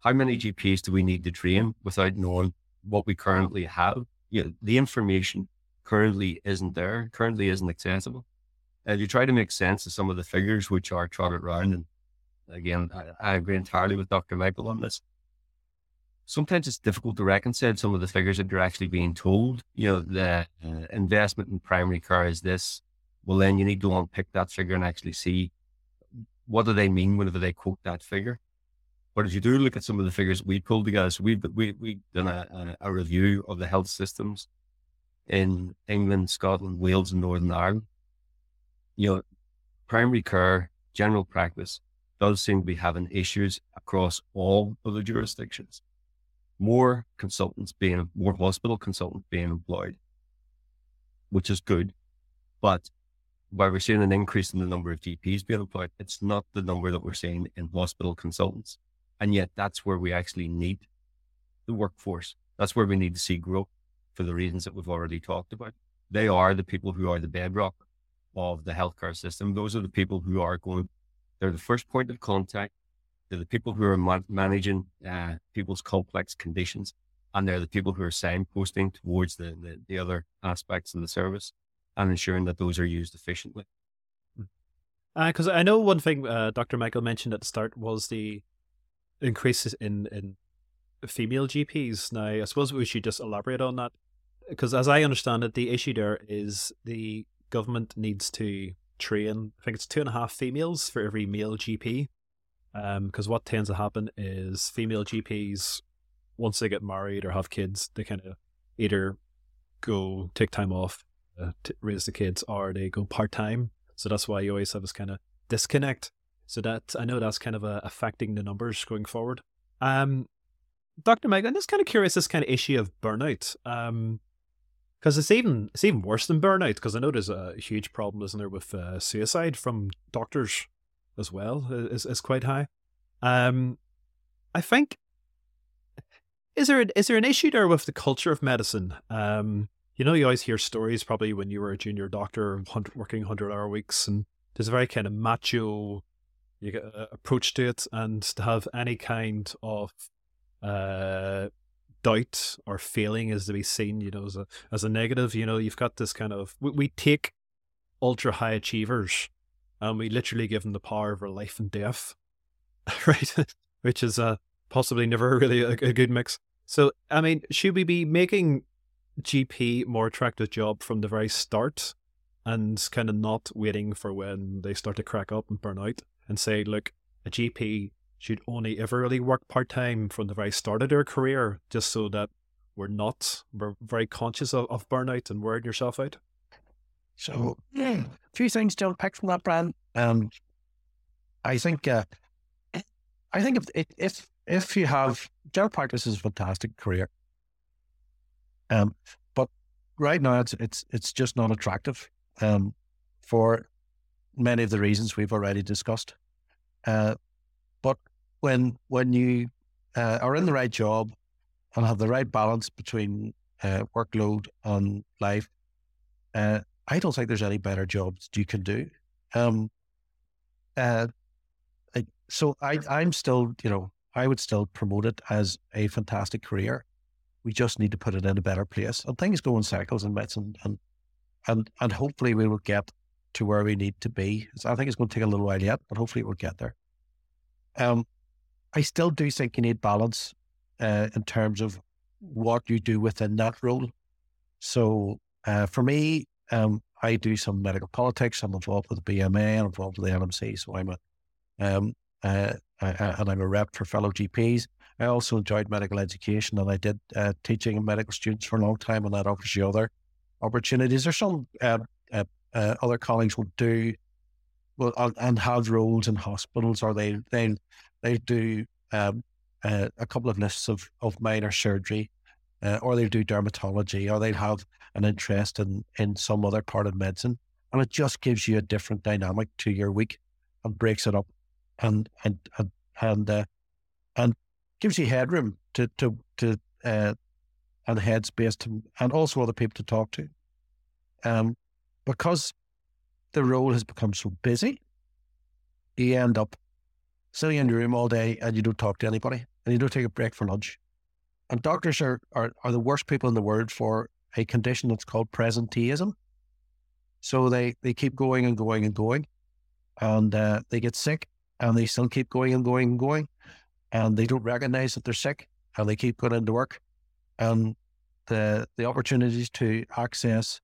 How many GPs do we need to train without knowing what we currently have? You know, the information currently isn't there, currently isn't accessible. And you try to make sense of some of the figures which are trotted around and Again, I, I agree entirely with Dr. Michael on this. Sometimes it's difficult to reconcile some of the figures that you're actually being told. You know, the uh, investment in primary care is this. Well, then you need to unpick that figure and actually see what do they mean whenever they quote that figure. But if you do look at some of the figures we pulled together, so we we we done a, a, a review of the health systems in England, Scotland, Wales, and Northern Ireland. You know, primary care, general practice does seem to be having issues across all of the jurisdictions. More consultants being, more hospital consultants being employed, which is good. But while we're seeing an increase in the number of GPs being employed, it's not the number that we're seeing in hospital consultants. And yet that's where we actually need the workforce. That's where we need to see growth for the reasons that we've already talked about. They are the people who are the bedrock of the healthcare system. Those are the people who are going they're the first point of contact. They're the people who are ma- managing uh, people's complex conditions, and they're the people who are signposting towards the, the, the other aspects of the service and ensuring that those are used efficiently. Because uh, I know one thing uh, Dr. Michael mentioned at the start was the increases in, in female GPs. Now, I suppose we should just elaborate on that. Because as I understand it, the issue there is the government needs to train, I think it's two and a half females for every male GP. Because um, what tends to happen is female GPs, once they get married or have kids, they kind of either go take time off uh, to raise the kids or they go part time. So that's why you always have this kind of disconnect. So that I know that's kind of uh, affecting the numbers going forward. Um, Dr. Meg, I'm just kind of curious this kind of issue of burnout. Um, because it's even it's even worse than burnout. Because I know there's a huge problem, isn't there, with uh, suicide from doctors as well is is quite high. Um, I think is there is there an issue there with the culture of medicine? Um, you know, you always hear stories probably when you were a junior doctor working hundred hour weeks, and there's a very kind of macho you get, uh, approach to it, and to have any kind of uh, doubt or failing is to be seen, you know, as a as a negative. You know, you've got this kind of we, we take ultra high achievers and we literally give them the power over life and death, <laughs> right? Which is uh, possibly never <laughs> really a, a good mix. So, I mean, should we be making GP more attractive job from the very start and kind of not waiting for when they start to crack up and burn out and say, look, a GP should only ever really work part time from the very start of their career, just so that we're not we're very conscious of, of burnout and wearing yourself out. So, a few things to unpack from that, Brian. Um, I think, uh, I think if if if you have general practice is a fantastic career, um, but right now it's it's it's just not attractive, um, for many of the reasons we've already discussed. Uh, but when when you uh, are in the right job and have the right balance between uh, workload and life, uh, I don't think there's any better jobs you can do. Um, uh, I, so I, I'm still, you know, I would still promote it as a fantastic career. We just need to put it in a better place. And things go in cycles in medicine, and and and hopefully we will get to where we need to be. So I think it's going to take a little while yet, but hopefully we'll get there. Um, I still do think you need balance uh, in terms of what you do within that role. So uh, for me, um, I do some medical politics. I'm involved with the BMA. I'm involved with the LMC. So I'm a, um, uh, I, and I'm a rep for fellow GPs. I also enjoyed medical education, and I did uh, teaching medical students for a long time, and that offers you other opportunities. There's some uh, uh, uh, other colleagues will do well and have roles in hospitals, or they they they do um, uh, a couple of lists of, of minor surgery, uh, or they do dermatology, or they have an interest in, in some other part of medicine. And it just gives you a different dynamic to your week and breaks it up and and and and, uh, and gives you headroom to to to uh, and headspace to and also other people to talk to. Um, because the role has become so busy, you end up sitting in your room all day and you don't talk to anybody and you don't take a break for lunch. And doctors are, are, are the worst people in the world for a condition that's called presenteeism. So they, they keep going and going and going and uh, they get sick and they still keep going and going and going and they don't recognize that they're sick and they keep going into work. And the, the opportunities to access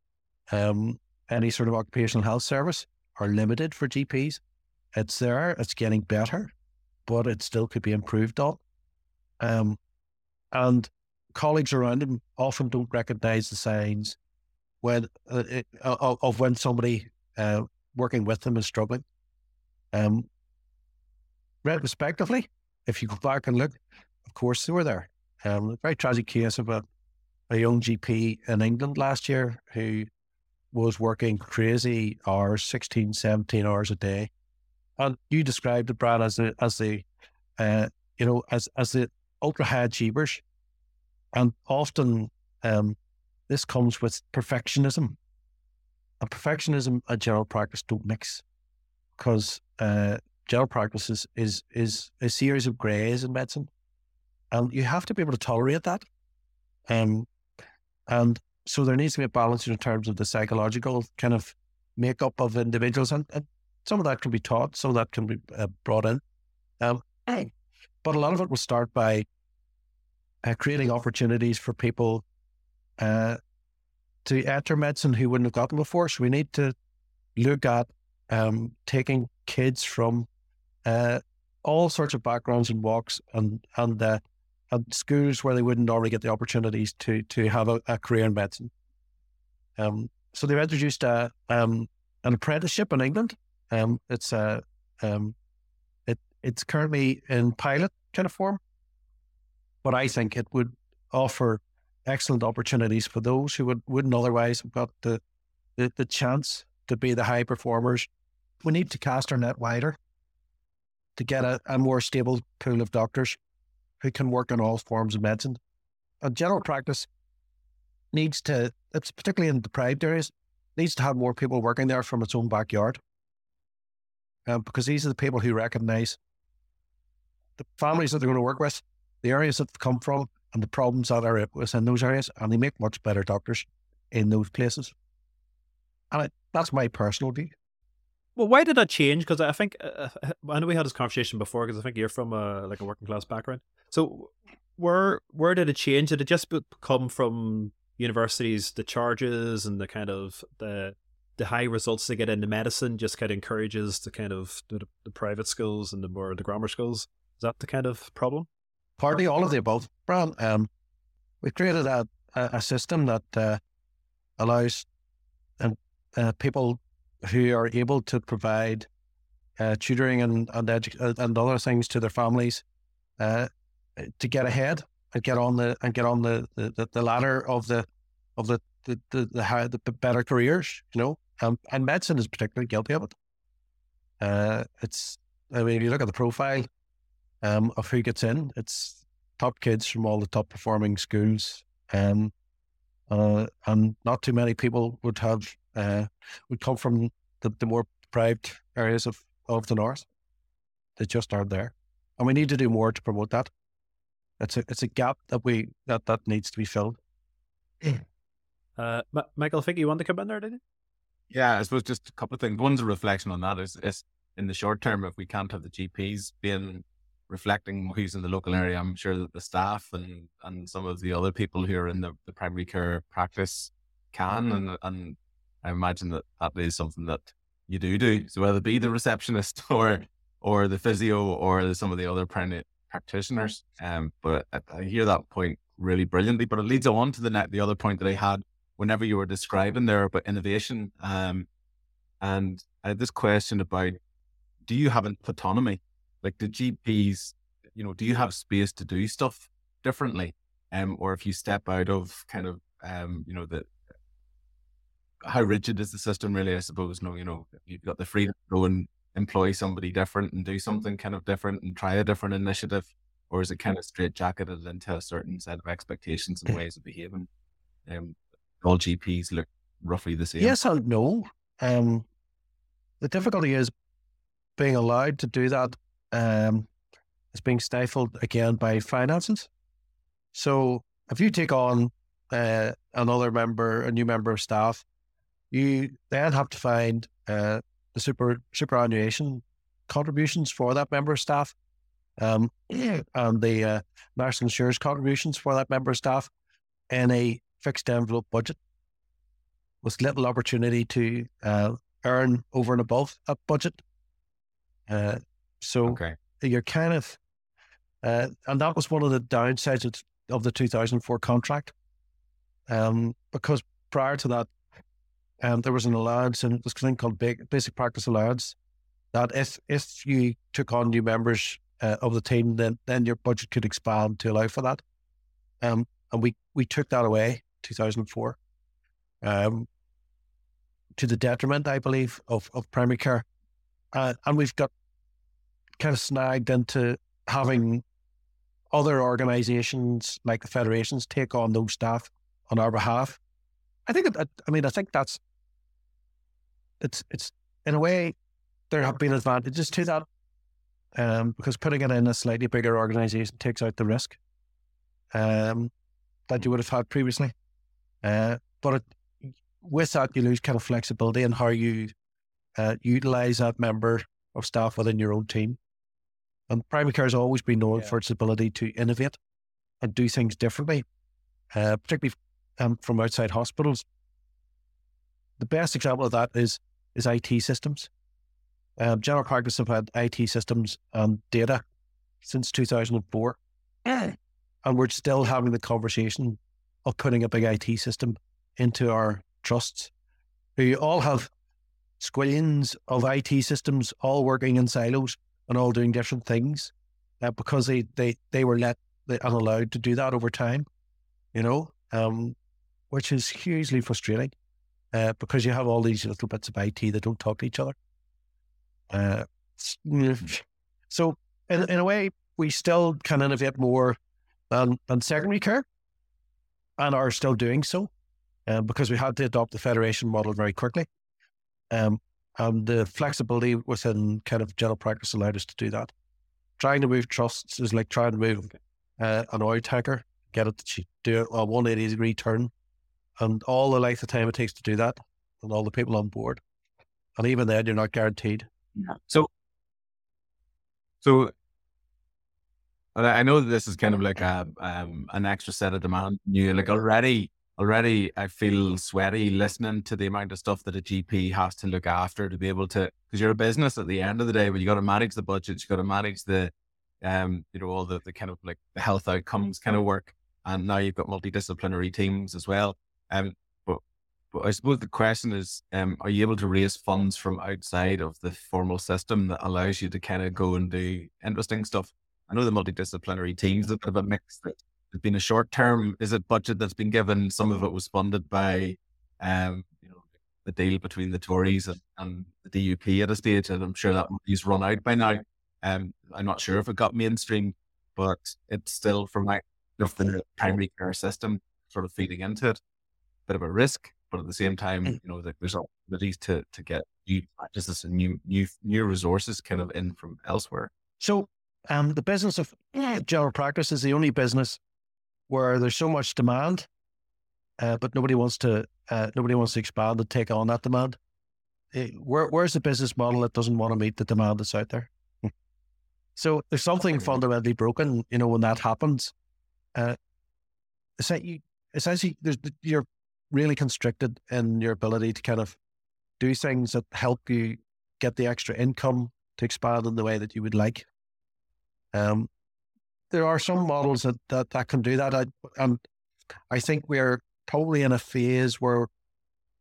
um, any sort of occupational health service are limited for GPs. It's there, it's getting better, but it still could be improved on. Um, and colleagues around him often don't recognize the signs when uh, it, of when somebody uh, working with them is struggling. Um, retrospectively, if you go back and look, of course they were there. Um, a very tragic case of a, a young GP in England last year who was working crazy hours, 16, 17 hours a day. And you described it, Brian, as the, as the, uh, you know, as, as the ultra high achievers. And often um, this comes with perfectionism. And perfectionism and general practice don't mix because uh, general practice is, is, is a series of grays in medicine. And you have to be able to tolerate that. Um, and so there needs to be a balance in terms of the psychological kind of makeup of individuals. And, and some of that can be taught, some of that can be uh, brought in. Um, but a lot of it will start by uh, creating opportunities for people uh, to enter medicine who wouldn't have gotten before. So we need to look at um, taking kids from uh, all sorts of backgrounds and walks and and and schools where they wouldn't normally get the opportunities to to have a, a career in medicine. Um, so they've introduced a, um, an apprenticeship in England. Um, it's a um, it's currently in pilot kind of form, but I think it would offer excellent opportunities for those who would, wouldn't otherwise have got the, the, the chance to be the high performers. We need to cast our net wider to get a, a more stable pool of doctors who can work in all forms of medicine. And general practice needs to, it's particularly in deprived areas, needs to have more people working there from its own backyard. Um, because these are the people who recognize the families that they're going to work with, the areas that they've come from, and the problems that are within those areas, and they make much better doctors in those places. And that's my personal view. Well, why did that change? Because I think uh, uh, I know we had this conversation before. Because I think you're from a like a working class background. So where where did it change? Did it just come from universities, the charges and the kind of the the high results they get into medicine just kind of encourages the kind of the, the private schools and the more the grammar schools? Is that the kind of problem? Partly all of the above. Brian, um, we created a, a, a system that uh, allows um, uh, people who are able to provide uh, tutoring and and, edu- uh, and other things to their families uh, to get ahead and get on the and get on the, the, the ladder of the of the the the, the, high, the better careers, you know. Um, and medicine is particularly guilty of it. Uh, it's I mean, if you look at the profile, um, of who gets in. It's top kids from all the top performing schools. Um, uh, and not too many people would have uh, would come from the, the more deprived areas of, of the north. They just aren't there, and we need to do more to promote that. It's a it's a gap that we that that needs to be filled. Uh, Michael, I think you want to come in there, didn't you? Yeah, I suppose just a couple of things. One's a reflection on that is, is in the short term, if we can't have the GPs being reflecting who's in the local area, I'm sure that the staff and, and some of the other people who are in the, the primary care practice can. And, and I imagine that that is something that you do do. So whether it be the receptionist <laughs> or, or the physio or the, some of the other practitioners. Um, but I, I, hear that point really brilliantly, but it leads on to the net, the other point that I had whenever you were describing there about innovation. Um, and I had this question about, do you have an autonomy like the GPs, you know, do you have space to do stuff differently? Um, or if you step out of kind of, um, you know, the, how rigid is the system really? I suppose, no, you know, you've got the freedom to go and employ somebody different and do something kind of different and try a different initiative, or is it kind of straight jacketed into a certain set of expectations and ways of behaving? Um, all GPs look roughly the same. Yes and no. Um, the difficulty is being allowed to do that um, is being stifled again by finances. So if you take on uh, another member, a new member of staff, you then have to find uh, the super superannuation contributions for that member of staff, um, and <clears throat> the uh, national insurance contributions for that member of staff in a fixed envelope budget with little opportunity to uh, earn over and above that budget. Uh, so okay. you're kind of, uh, and that was one of the downsides of, of the 2004 contract. Um, because prior to that, um, there was an allowance and this thing called basic practice allowance that if if you took on new members uh, of the team, then then your budget could expand to allow for that. Um, and we we took that away 2004, um, to the detriment, I believe, of of primary care, uh, and we've got kind of snagged into having other organizations like the federations take on those staff on our behalf. I think, it, I mean, I think that's, it's, it's in a way, there have been advantages to that um, because putting it in a slightly bigger organization takes out the risk um, that you would have had previously. Uh, but it, with that, you lose kind of flexibility in how you uh, utilize that member of staff within your own team. And primary care has always been known yeah. for its ability to innovate and do things differently, uh, particularly um, from outside hospitals. The best example of that is is IT systems. Um, general practice have had IT systems and data since 2004. And we're still having the conversation of putting a big IT system into our trusts, who all have squillions of IT systems all working in silos and all doing different things uh, because they, they, they were let and allowed to do that over time, you know, um, which is hugely frustrating uh, because you have all these little bits of IT that don't talk to each other. Uh, so, in, in a way, we still can innovate more than, than secondary care and are still doing so uh, because we had to adopt the federation model very quickly. Um, and the flexibility within kind of general practice allowed us to do that. Trying to move trusts is like trying to move uh, an oil tanker, get it to do a 180 degree turn, and all the length of time it takes to do that, and all the people on board. And even then, you're not guaranteed. Yeah. So, so I know that this is kind of like a um, an extra set of demand. You like already already I feel sweaty listening to the amount of stuff that a GP has to look after to be able to because you're a business at the end of the day, but you got to manage the budgets, you got to manage the um, you know, all the, the kind of like the health outcomes kind of work. And now you've got multidisciplinary teams as well. Um, but but I suppose the question is, um, are you able to raise funds from outside of the formal system that allows you to kind of go and do interesting stuff? I know the multidisciplinary teams a bit of a mix. Has been a short term. Is it budget that's been given? Some of it was funded by, um, you know, the deal between the Tories and, and the DUP at a stage, and I'm sure that money's run out by now. Um, I'm not sure if it got mainstream, but it's still from of the primary care system sort of feeding into it. Bit of a risk, but at the same time, mm. you know, there's opportunities to to get new practices and new new new resources kind of in from elsewhere. So, um, the business of general practice is the only business where there's so much demand, uh, but nobody wants to uh, nobody wants to expand and take on that demand. It, eh, where, where's the business model that doesn't want to meet the demand that's out there? So there's something fundamentally broken, you know, when that happens. Uh, essentially, essentially there's, you're really constricted in your ability to kind of do things that help you get the extra income to expand in the way that you would like. Um, there are some models that, that, that can do that. I, and I think we're probably in a phase where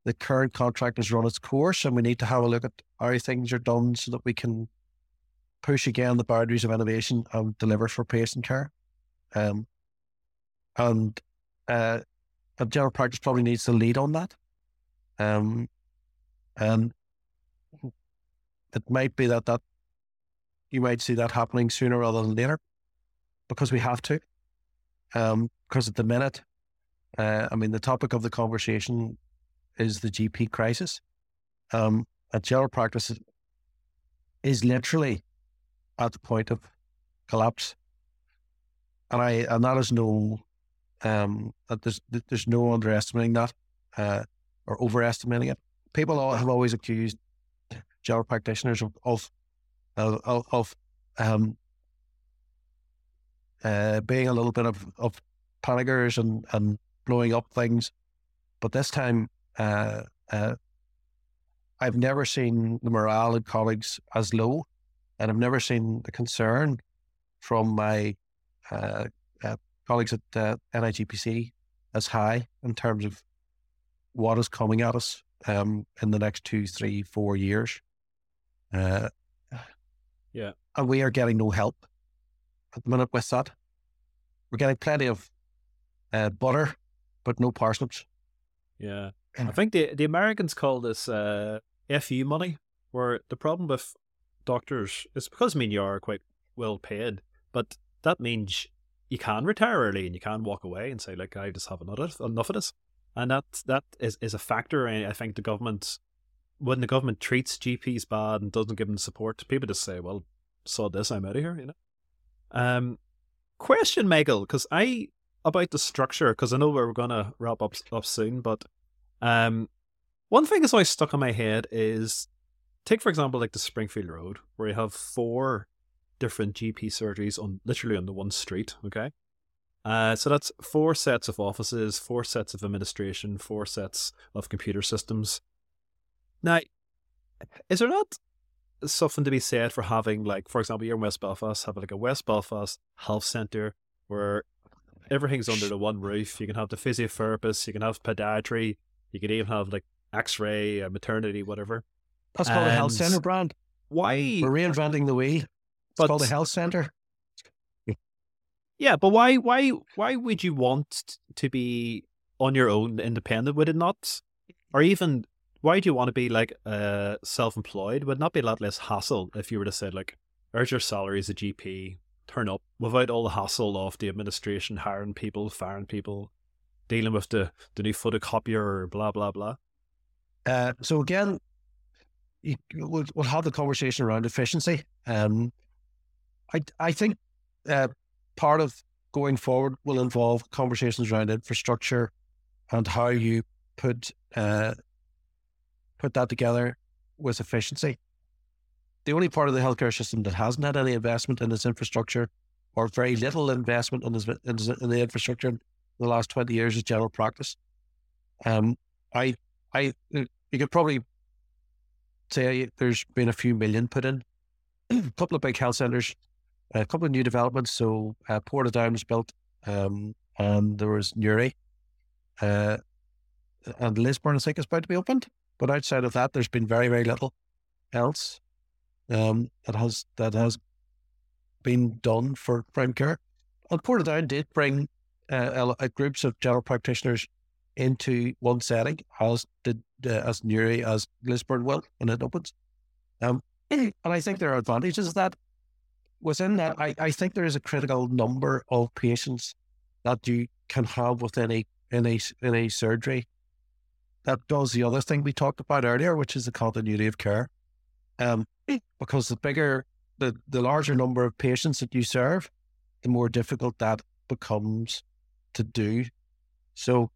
the current contract has run its course and we need to have a look at how things are done so that we can push again the boundaries of innovation and deliver for patient care. Um, and uh, a general practice probably needs to lead on that. Um, and it might be that that you might see that happening sooner rather than later because we have to. Um, because at the minute, uh, I mean, the topic of the conversation is the GP crisis. Um, a general practice is literally at the point of collapse. And I and that is no um there's there's no underestimating that uh, or overestimating it. People have always accused general practitioners of of of, of um uh, being a little bit of, of panickers and, and blowing up things. But this time, uh, uh, I've never seen the morale in colleagues as low and I've never seen the concern from my uh, uh, colleagues at uh, NIGPC as high in terms of what is coming at us um, in the next two, three, four years. Uh, yeah. And we are getting no help at the minute with that. We're getting plenty of uh, butter, but no parsnips. Yeah. I think the the Americans call this uh, FU money, where the problem with doctors, is because I mean you are quite well paid, but that means you can retire early and you can walk away and say like I just have enough enough of this, and that that is is a factor. I think the government when the government treats GPs bad and doesn't give them support, people just say, well, saw this, I'm out of here, you know. Um, question, Michael, because I about the structure because I know we're gonna wrap up up soon, but um, one thing that's always stuck in my head is take for example like the Springfield Road, where you have four different GP surgeries on literally on the one street. Okay, uh, so that's four sets of offices, four sets of administration, four sets of computer systems. Now, is there not something to be said for having like, for example, you're in West Belfast, have like a West Belfast health centre where everything's under the one roof. You can have the physiotherapist, you can have podiatry, you can even have like X-ray, uh, maternity, whatever. That's called and a health center brand. Why we're reinventing the wheel? It's called a health center. Yeah, but why why why would you want to be on your own independent? Would it not or even why do you want to be like uh self employed? Would it not be a lot less hassle if you were to say like there's your salary as a GP, turn up without all the hassle of the administration hiring people, firing people, dealing with the, the new photocopier, blah blah blah. Uh, so again, you, we'll, we'll have the conversation around efficiency. Um, I I think uh, part of going forward will involve conversations around infrastructure and how you put uh, put that together with efficiency. The only part of the healthcare system that hasn't had any investment in its infrastructure, or very little investment in, its, in the infrastructure in the last twenty years, is general practice. Um, I, I, you could probably say there's been a few million put in. a <clears throat> couple of big health centers a couple of new developments. So uh, Portadown was built, um, and there was Newry, uh, and Lisburn. I think is about to be opened. But outside of that, there's been very very little else um, that has that has been done for prime care. And Portadown did bring uh, groups of general practitioners into one setting, as did uh, as Newry as Lisburn will when it opens. Um, <clears throat> and I think there are advantages of that within that, I, I think there is a critical number of patients that you can have with any in a in a surgery that does the other thing we talked about earlier, which is the continuity of care. Um, because the bigger the the larger number of patients that you serve, the more difficult that becomes to do. So,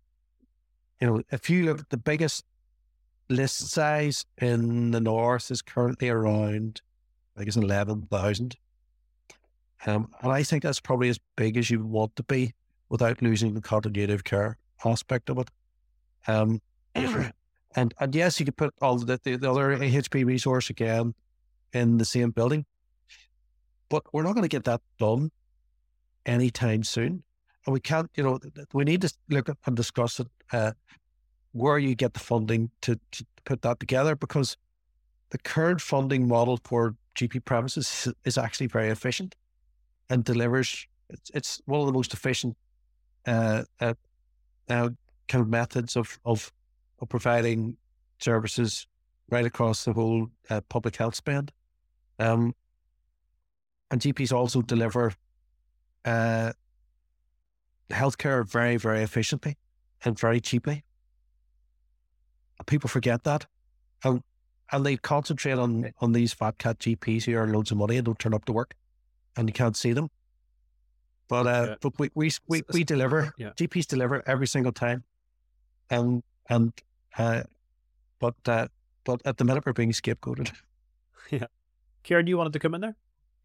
you know, if you look at the biggest list size in the north is currently around, I guess, eleven thousand. Um, and I think that's probably as big as you want to be without losing the continuity of care aspect of it. Um, <clears throat> and and yes, you could put all the, the, the other AHP resource again in the same building, but we're not going to get that done anytime soon. And we can't, you know, we need to look at and discuss it, uh, where you get the funding to, to put that together because the current funding model for GP premises is actually very efficient and delivers. It's, it's one of the most efficient uh, uh, uh, kind of methods of, of, of providing services right across the whole uh, public health spend. Um, and GPs also deliver uh, healthcare very, very efficiently and very cheaply. People forget that. And, and they concentrate on, on these fat cat GPs who earn loads of money and don't turn up to work and you can't see them. But uh, yeah. but we we we, we deliver. Yeah. GPs deliver every single time, and and uh, but uh, but at the minute we're being scapegoated. <laughs> Yeah, Ciaran, you wanted to come in there?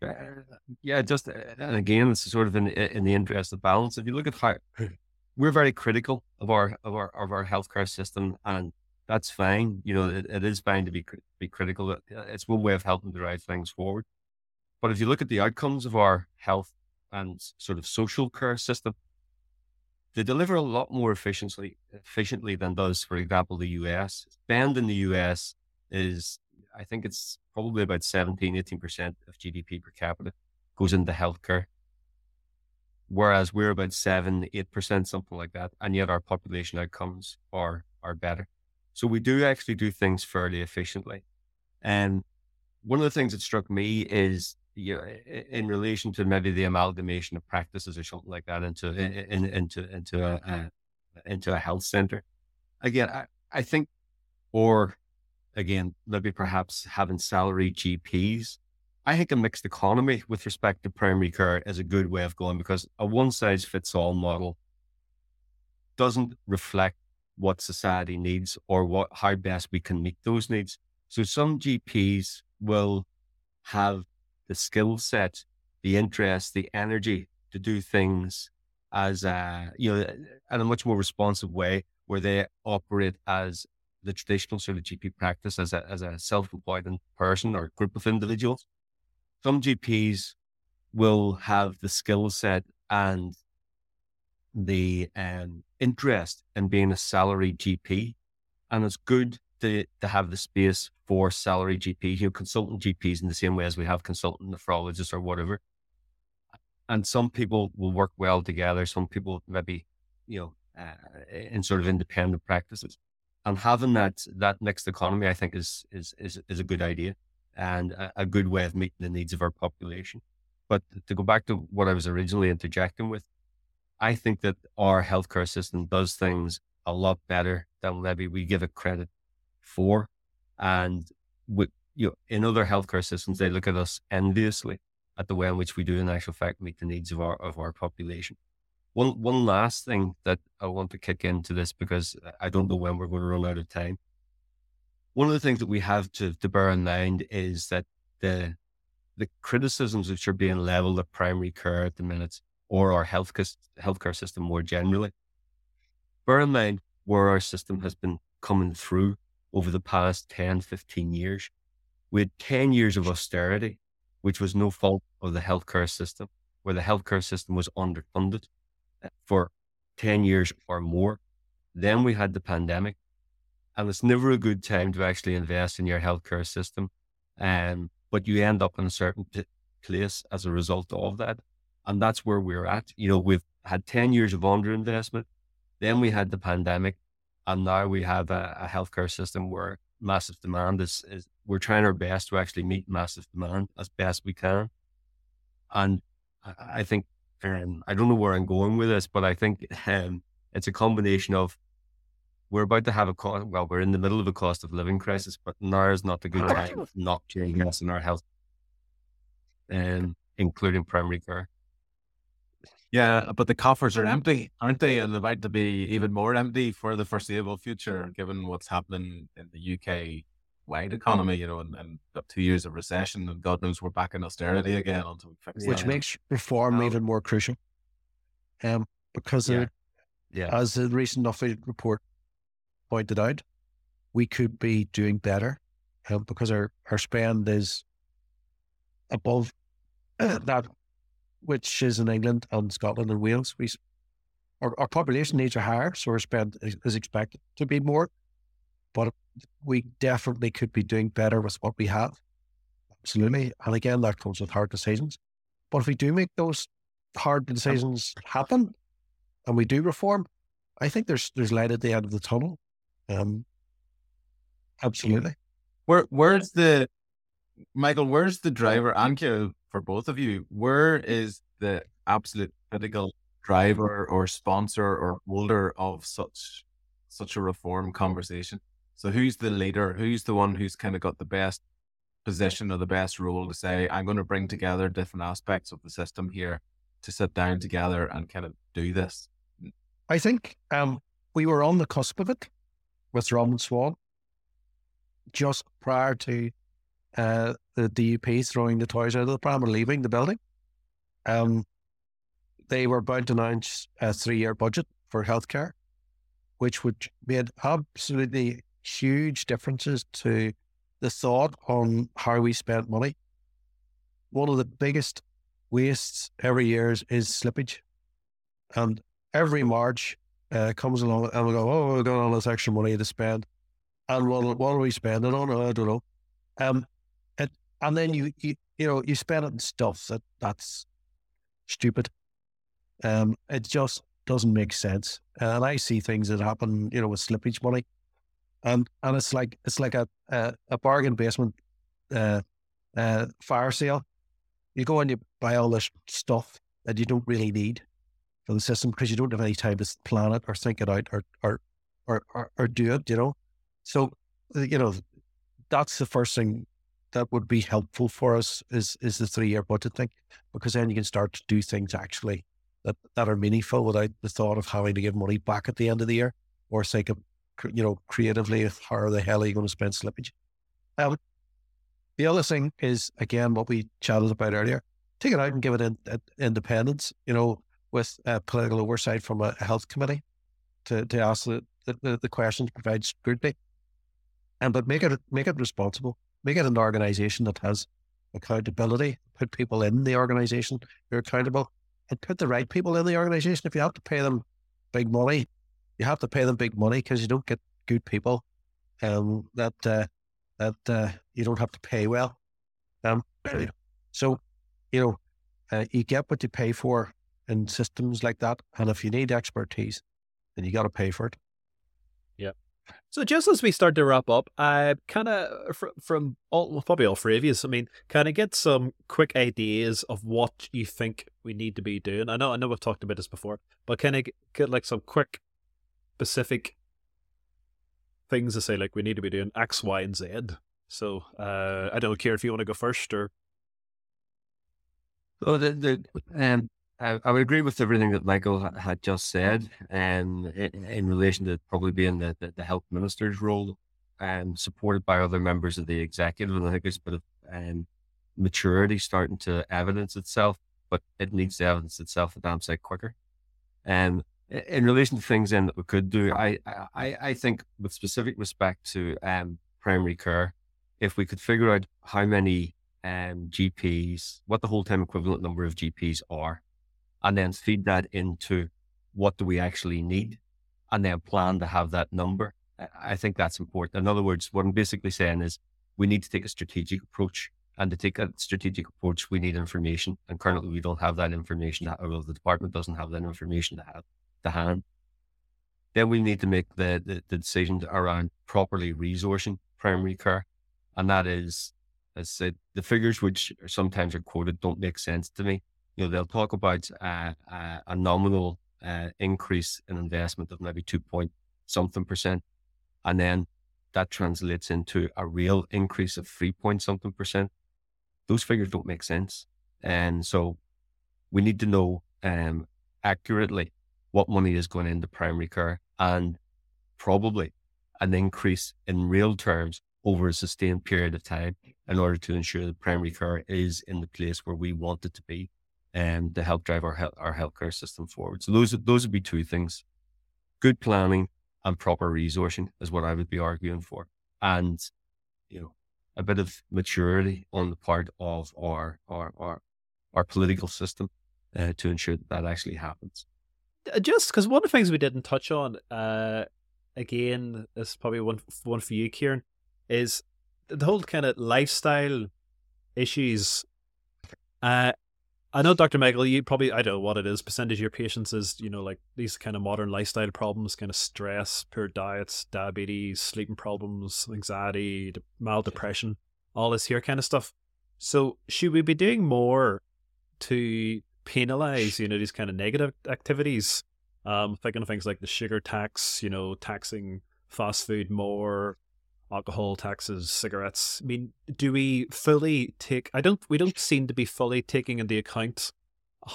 Uh, yeah, just uh, and again, it's sort of in in the interest of balance. If you look at how <clears throat> we're very critical of our of our of our healthcare system, and that's fine. You know, it, it is fine to be be critical. It's one way of helping to drive things forward. But if you look at the outcomes of our health and sort of social care system, they deliver a lot more efficiently efficiently than does, for example, the US. Spend in the US is, I think it's probably about 17, 18% of GDP per capita goes into healthcare. Whereas we're about seven, eight percent, something like that. And yet our population outcomes are are better. So we do actually do things fairly efficiently. And one of the things that struck me is you know, in relation to maybe the amalgamation of practices or something like that into mm-hmm. in, into into a, a into a health center. Again, I, I think, or again, maybe perhaps having salary GPs. I think a mixed economy with respect to primary care is a good way of going because a one size fits all model doesn't reflect what society needs or what how best we can meet those needs. So some GPs will have the skill set, the interest, the energy to do things as a, you know, in a much more responsive way where they operate as the traditional sort of GP practice as a, as a self-employed person or group of individuals. Some GPs will have the skill set and the um, interest in being a salary GP. And it's good to, to have the space for salary GPs, you know, consultant GPs in the same way as we have consultant nephrologists or whatever. And some people will work well together. Some people maybe, you know, uh, in sort of independent practices. And having that that mixed economy, I think, is is is, is a good idea and a, a good way of meeting the needs of our population. But to go back to what I was originally interjecting with, I think that our healthcare system does things a lot better than maybe we give it credit for. And with, you know, in other healthcare systems, they look at us enviously at the way in which we do in actual fact meet the needs of our of our population. One one last thing that I want to kick into this because I don't know when we're going to run out of time. One of the things that we have to, to bear in mind is that the the criticisms which are being leveled at primary care at the minute or our health healthcare system more generally. Bear in mind where our system has been coming through over the past 10, 15 years. We had 10 years of austerity, which was no fault of the healthcare system, where the healthcare system was underfunded eh, for 10 years or more. Then we had the pandemic, and it's never a good time to actually invest in your healthcare system. Um, but you end up in a certain p- place as a result of that. And that's where we're at. You know, we've had 10 years of underinvestment. Then we had the pandemic. And now we have a, a healthcare system where massive demand is, is, we're trying our best to actually meet massive demand as best we can. And I, think, um, I don't know where I'm going with this, but I think um, it's a combination of we're about to have a cost. Well, we're in the middle of a cost of living crisis, but now is not the good time <laughs> not to invest in our health, and um, including primary care. Yeah, but the coffers are empty, aren't they? And about to be even more empty for the foreseeable future, given what's happening in the UK wide economy, you know, and, and two years of recession, and God knows we're back in austerity again until we fix Which that. makes reform even more crucial. Um, because Yeah. it- Yeah, as the recent Office report pointed out, we could be doing better um, because our, our spend is above <clears throat> that which is in England and Scotland and Wales. We, our, our population needs are higher, so our spend is, is expected to be more. But we definitely could be doing better with what we have. Absolutely. And again, that comes with hard decisions. But if we do make those hard decisions happen and we do reform, I think there's there's light at the end of the tunnel. Um, absolutely. Where where's the Michael? Where's the driver? Ankia, for both of you, where is the absolute critical driver or sponsor or holder of such such a reform conversation? So who's the leader? Who's the one who's kind of got the best position or the best role to say, I'm going to bring together different aspects of the system here to sit down together and kind of do this? I think um, we were on the cusp of it with Robin Swan just prior to uh, the DUP throwing the toys out of the pram and leaving the building. Um, they were about to announce a three-year budget for healthcare, which would made absolutely huge differences to the thought on how we spent money. One of the biggest wastes every year is, is slippage, and every March uh, comes along and we go, oh, we've got all this extra money to spend. And what, what are we spending on? I don't know. Um, and then you, you, you know, you spend it on stuff that that's stupid. Um, it just doesn't make sense. And I see things that happen, you know, with slippage money. And, and it's like, it's like a, a, a bargain basement, uh, uh, fire sale. You go and you buy all this stuff that you don't really need for the system because you don't have any time to plan it or think it out or or or, or, or do it, you know. So uh, you know, that's the first thing that would be helpful for us is is the three year budget thing, because then you can start to do things actually that, that are meaningful without the thought of having to give money back at the end of the year or think of you know creatively how the hell are you going to spend slippage. Um, the other thing is again what we chatted about earlier. Take it out and give it in, in- independence. You know, with uh, political oversight from a, a health committee to, to ask the, the, the questions, provide scrutiny, and but make it make it responsible. Make it an organization that has accountability. Put people in the organization who are accountable, and put the right people in the organization. If you have to pay them big money, you have to pay them big money because you don't get good people um, that uh, that uh, you don't have to pay well. Um, so you know uh, you get what you pay for in systems like that, and if you need expertise, then you got to pay for it. So just as we start to wrap up, I kind of fr- from all probably all three of you. I mean, kind of get some quick ideas of what you think we need to be doing. I know, I know, we've talked about this before, but kind of get like some quick, specific things to say, like we need to be doing X, Y, and Z. So uh, I don't care if you want to go first or. So the, the um, I, would agree with everything that Michael had just said, um, in, in relation to probably being the, the, the health minister's role, um, supported by other members of the executive. And I think there's a bit of um, maturity starting to evidence itself, but it needs to evidence itself a damn sight quicker. And um, in relation to things then that we could do, I, I, I think with specific respect to um, primary care, if we could figure out how many um, GPs, what the whole time equivalent number of GPs are, and then feed that into what do we actually need and then plan to have that number. I think that's important. In other words, what I'm basically saying is we need to take a strategic approach. And to take a strategic approach, we need information. And currently, we don't have that information, or the department doesn't have that information to have to hand. Then we need to make the, the, the decisions around properly resourcing primary care. And that is, as I said, the figures which sometimes are quoted don't make sense to me you know, they'll talk about a nominal uh, increase in investment of maybe two point something percent. And then that translates into a real increase of three point something percent. Those figures don't make sense. And so we need to know um, accurately what money is going into primary care and probably an increase in real terms over a sustained period of time in order to ensure that primary care is in the place where we want it to be and to help drive our our healthcare system forward. So those those would be two things: good planning and proper resourcing is what I would be arguing for, and you know a bit of maturity on the part of our our our, our political system uh, to ensure that that actually happens. Uh, just because one of the things we didn't touch on, uh, again, is probably one one for you, Ciaran, is the whole kind of lifestyle issues. Uh, I know, Dr. Michael, you probably, I don't know what it is, percentage of your patients is, you know, like these kind of modern lifestyle problems, kind of stress, poor diets, diabetes, sleeping problems, anxiety, mild depression, all this here kind of stuff. So, should we be doing more to penalize, you know, these kind of negative activities? Um, thinking of things like the sugar tax, you know, taxing fast food more, alcohol taxes, cigarettes. I mean, do we fully take? I don't. We don't seem to be fully taking into account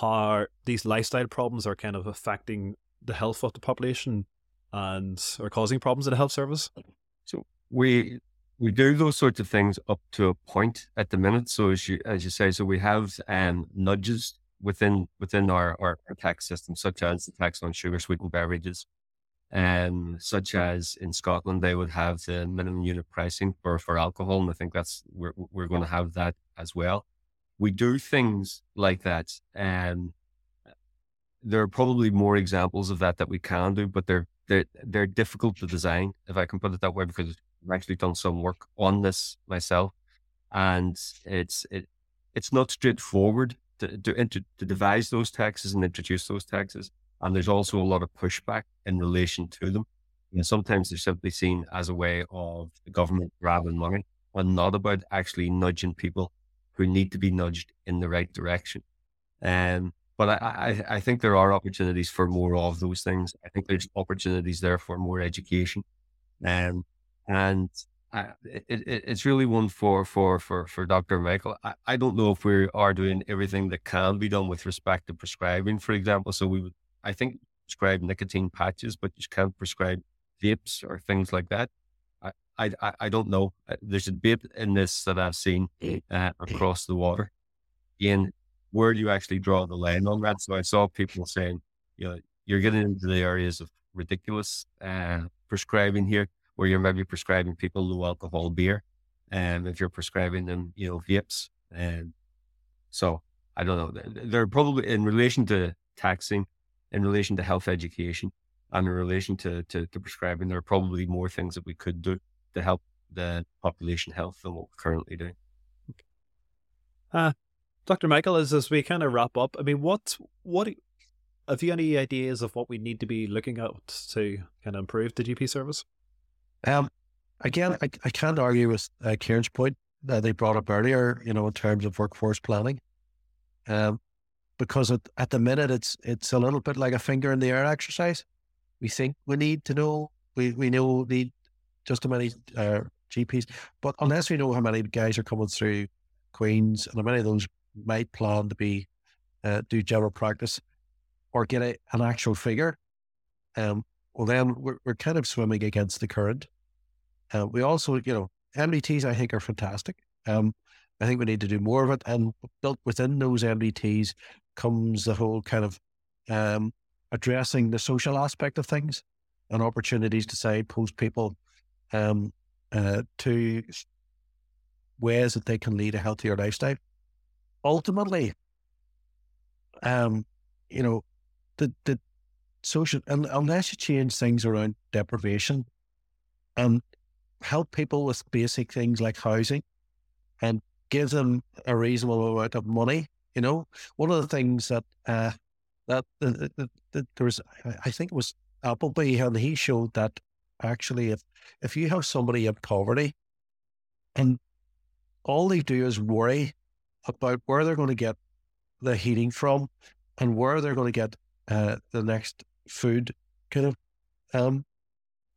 how these lifestyle problems are kind of affecting the health of the population and are causing problems in the health service. So we we do those sorts of things up to a point at the minute. So as you as you say, so we have um, nudges within within our, our, our tax system, such as the tax on sugar sweetened beverages, um, such as in Scotland, they would have the minimum unit pricing for, for alcohol. And I think that's, we're, we're going to have that as well. We do things like that. And there are probably more examples of that that we can do, but they're, they're, they're difficult to design, if I can put it that way, because I've actually done some work on this myself. And it's, it, it's not straightforward to, to, to devise those taxes and introduce those taxes. And there's also a lot of pushback in relation to them. And sometimes they're simply seen as a way of the government grabbing money and not about actually nudging people who need to be nudged in the right direction. Um, but I, I, I think there are opportunities for more of those things. I think there's opportunities there for more education. Um, and I, it, it, it's really one for, for, for, for Dr. Michael. I, I don't know if we are doing everything that can be done with respect to prescribing, for example. So we would I think, prescribe nicotine patches, but you can't prescribe vapes or things like that. I, I, I don't know. Uh, there's a bit in this that I've seen uh, across the water. In where do you actually draw the line on that? So I saw people saying, you know, you're getting into the areas of ridiculous uh, prescribing here, where you're maybe prescribing people low alcohol beer, and if you're prescribing them, you know, vapes. And so I don't know. They're probably in relation to taxing in relation to health education and in relation to, to, to prescribing, there are probably more things that we could do. to help the population health than what we're currently do. Uh, Dr. Michael, as as we kind of wrap up, I mean, what what have you any ideas of what we need to be looking at to kind of improve the GP service? Um, again, I, I can't argue with uh, Ciaran's point that they brought up earlier. You know, in terms of workforce planning, um, because at, at the minute it's it's a little bit like a finger in the air exercise. We think we need to know we we know need just how many uh, GPs, but unless we know how many guys are coming through Queens and how many of those might plan to be uh, do general practice or get a, an actual figure, um, well then we're, we're kind of swimming against the current. Uh, we also, you know, MDTs I think are fantastic. Um, I think we need to do more of it, and built within those MDTs comes the whole kind of um, addressing the social aspect of things and opportunities to say post people um, uh, to ways that they can lead a healthier lifestyle. Ultimately, um, you know, the the social and unless you change things around deprivation and help people with basic things like housing and give them a reasonable amount of money. You know, one of the things that uh, that, there was, I think it was Appleby, and he showed that actually, if if you have somebody in poverty, and all they do is worry about where they're going to get the heating from, and where they're going to get uh, the next food kind of um,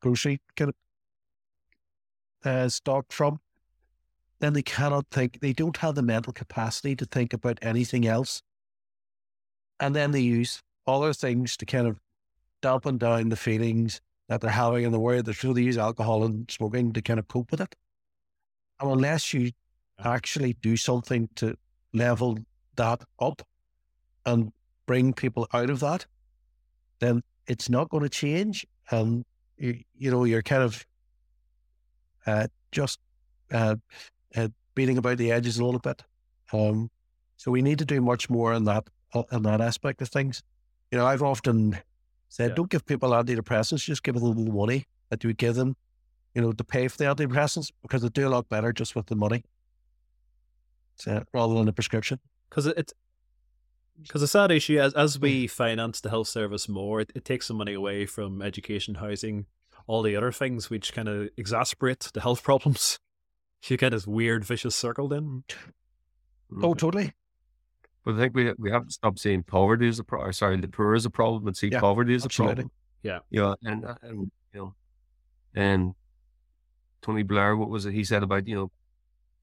grocery kind of uh, stock from, then they cannot think, they don't have the mental capacity to think about anything else. And then they use other things to kind of dampen down the feelings that they're having in the world. They're so they use alcohol and smoking to kind of cope with it. And unless you actually do something to level that up and bring people out of that, then it's not going to change. And you, you know, you're kind of uh, just uh, uh, beating about the edges a little bit. Um, so we need to do much more in that in that aspect of things. You know, I've often said, yeah. don't give people antidepressants, just give them the money that you give them, you know, to pay for the antidepressants because they do a lot better just with the money, so, rather than the prescription. Because it's because the sad issue as as we finance the health service more, it, it takes some money away from education, housing, all the other things, which kind of exacerbate the health problems. You get this weird vicious circle then. Oh, mm-hmm. totally. But I think we we have to stop saying poverty as a problem. Sorry, the poor is a problem, and see yeah, poverty is absolutely. a problem. Yeah, yeah, and, uh, and you know, and Tony Blair, what was it he said about you know,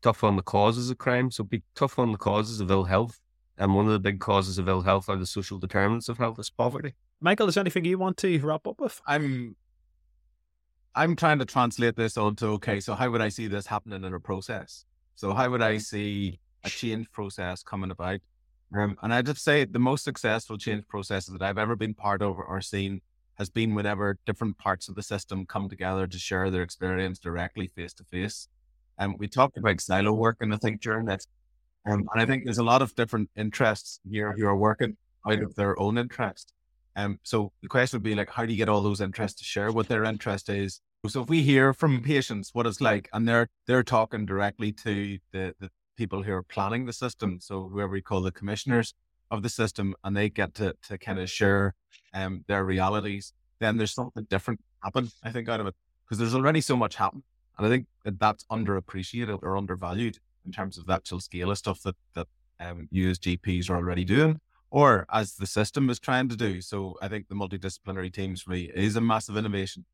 tough on the causes of crime. So be tough on the causes of ill health, and one of the big causes of ill health are the social determinants of health is poverty. Michael, is there anything you want to wrap up with? I'm I'm trying to translate this onto okay, so how would I see this happening in a process? So how would I see a change process coming about? Um, and I'd just say the most successful change processes that I've ever been part of or seen has been whenever different parts of the system come together to share their experience directly face to face. And we talked about silo work, and I think during that, um, and I think there's a lot of different interests here who are working out of their own interest. Um, so the question would be like, how do you get all those interests to share what their interest is? So if we hear from patients what it's like, and they're they're talking directly to the, the people who are planning the system, so whoever we call the commissioners of the system, and they get to to kind of share um, their realities, then there's something different happen. I think out of it because there's already so much happen, and I think that that's underappreciated or undervalued in terms of the actual scale of stuff that that um, you as GPs are already doing, or as the system is trying to do. So I think the multidisciplinary teams really is a massive innovation.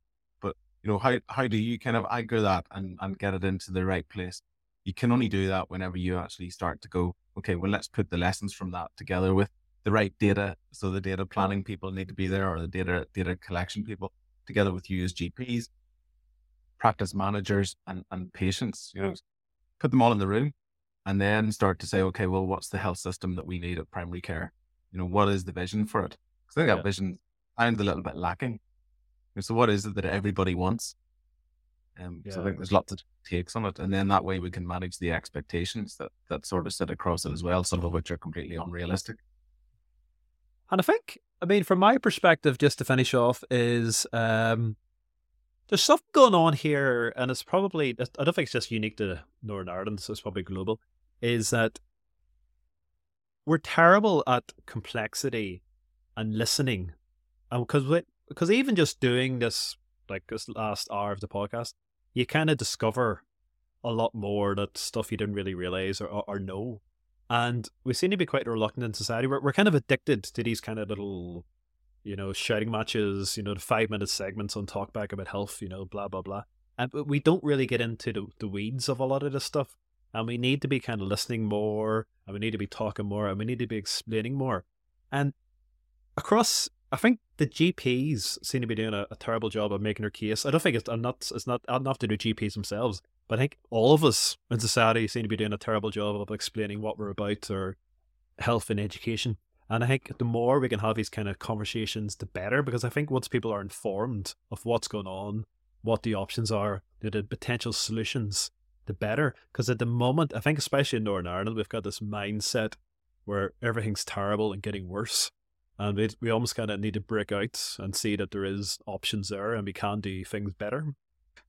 You know, how how do you kind of anchor that and and get it into the right place? you can only do that whenever you actually start to go, okay, well, let's put the lessons from that together with the right data. So the data planning people need to be there or the data, data collection people together with you as GPs, practice managers and, and patients, you know, put them all in the room and then start to say, okay, well, what's the health system that we need at primary care? You know, what is the vision for it? Because I think yeah. that vision sounds a little bit lacking. So what is it that everybody wants? Um, yeah. So I think there's lots of takes on it, and then that way we can manage the expectations that that sort of sit across it as well. Some of which are completely unrealistic. And I think, I mean, from my perspective, just to finish off, is um, there's stuff going on here, and it's probably I don't think it's just unique to Northern Ireland. So it's probably global. Is that we're terrible at complexity and listening, and because because even just doing this like this last hour of the podcast, you kind of discover a lot more that stuff you didn't really realize or, or, or know. And we seem to be quite reluctant in society. We're, we're kind of addicted to these kind of little, you know, shouting matches, you know, the five minute segments on talkback about health, you know, blah, blah, blah. And we don't really get into the, the weeds of a lot of this stuff. And we need to be kind of listening more, and we need to be talking more, and we need to be explaining more. And across I think the GPs seem to be doing a, a, terrible job of making their case. I don't think it's I'm not it's not enough to do GPs themselves, but I think all of us in society seem to be doing a terrible job of explaining what we're about or health and education. And I think the more we can have these kind of conversations, the better. Because I think once people are informed of what's going on, what the options are, the potential solutions, the better. Because at the moment, I think especially in Northern Ireland, we've got this mindset where everything's terrible and getting worse and we we almost kind of need to break out and see that there is options there and we can do things better.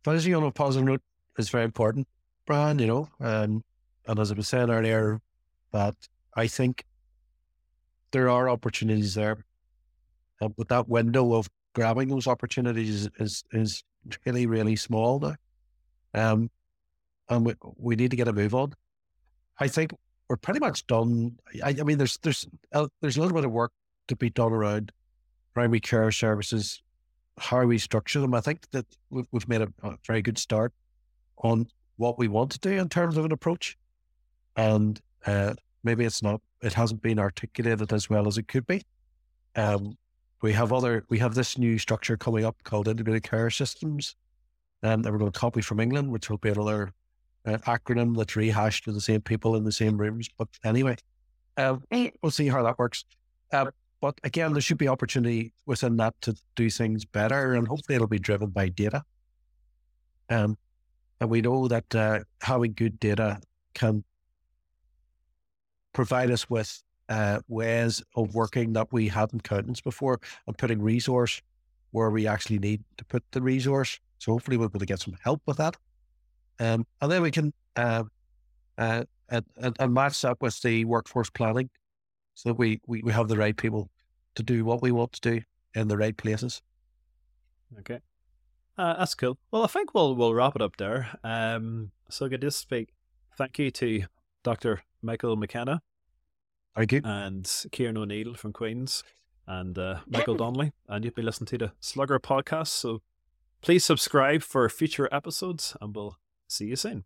Finishing on a positive note is very important, Brian. You know, and and as I was saying earlier, that I think there are opportunities there, uh, but that window of grabbing those opportunities is is really really small now. Um, and we we need to get a move on. I think we're pretty much done. I, I mean, there's there's uh, there's a little bit of work to be done around primary care services, how we structure them. I think that we've, we've made a, a, very good start on what we want to do in terms of an approach. And uh, maybe it's not, it hasn't been articulated as well as it could be. Um, we have other, we have this new structure coming up called integrated care systems. And we're going to copy from England, which will be another uh, acronym that's rehashed to the same people in the same rooms. But anyway, um, we'll see how that works. Uh, but again, there should be opportunity within that to do things better, and hopefully it'll be driven by data. Um, and we know that uh, having good data can provide us with uh, ways of working that we hadn't counted before and putting resource where we actually need to put the resource. So hopefully we'll be able to get some help with that. Um, and then we can uh, uh, and, and match that with the workforce planning so that we, we, we have the right people to do what we want to do in the right places. Okay. Uh, that's cool. Well, I think we'll we'll wrap it up there. Um, so good to speak. Thank you to Dr. Michael McKenna. Thank you. And Ciaran O'Neill from Queens and uh, Michael Donnelly. And you've been listening to the Slugger podcast. So please subscribe for future episodes and we'll see you soon.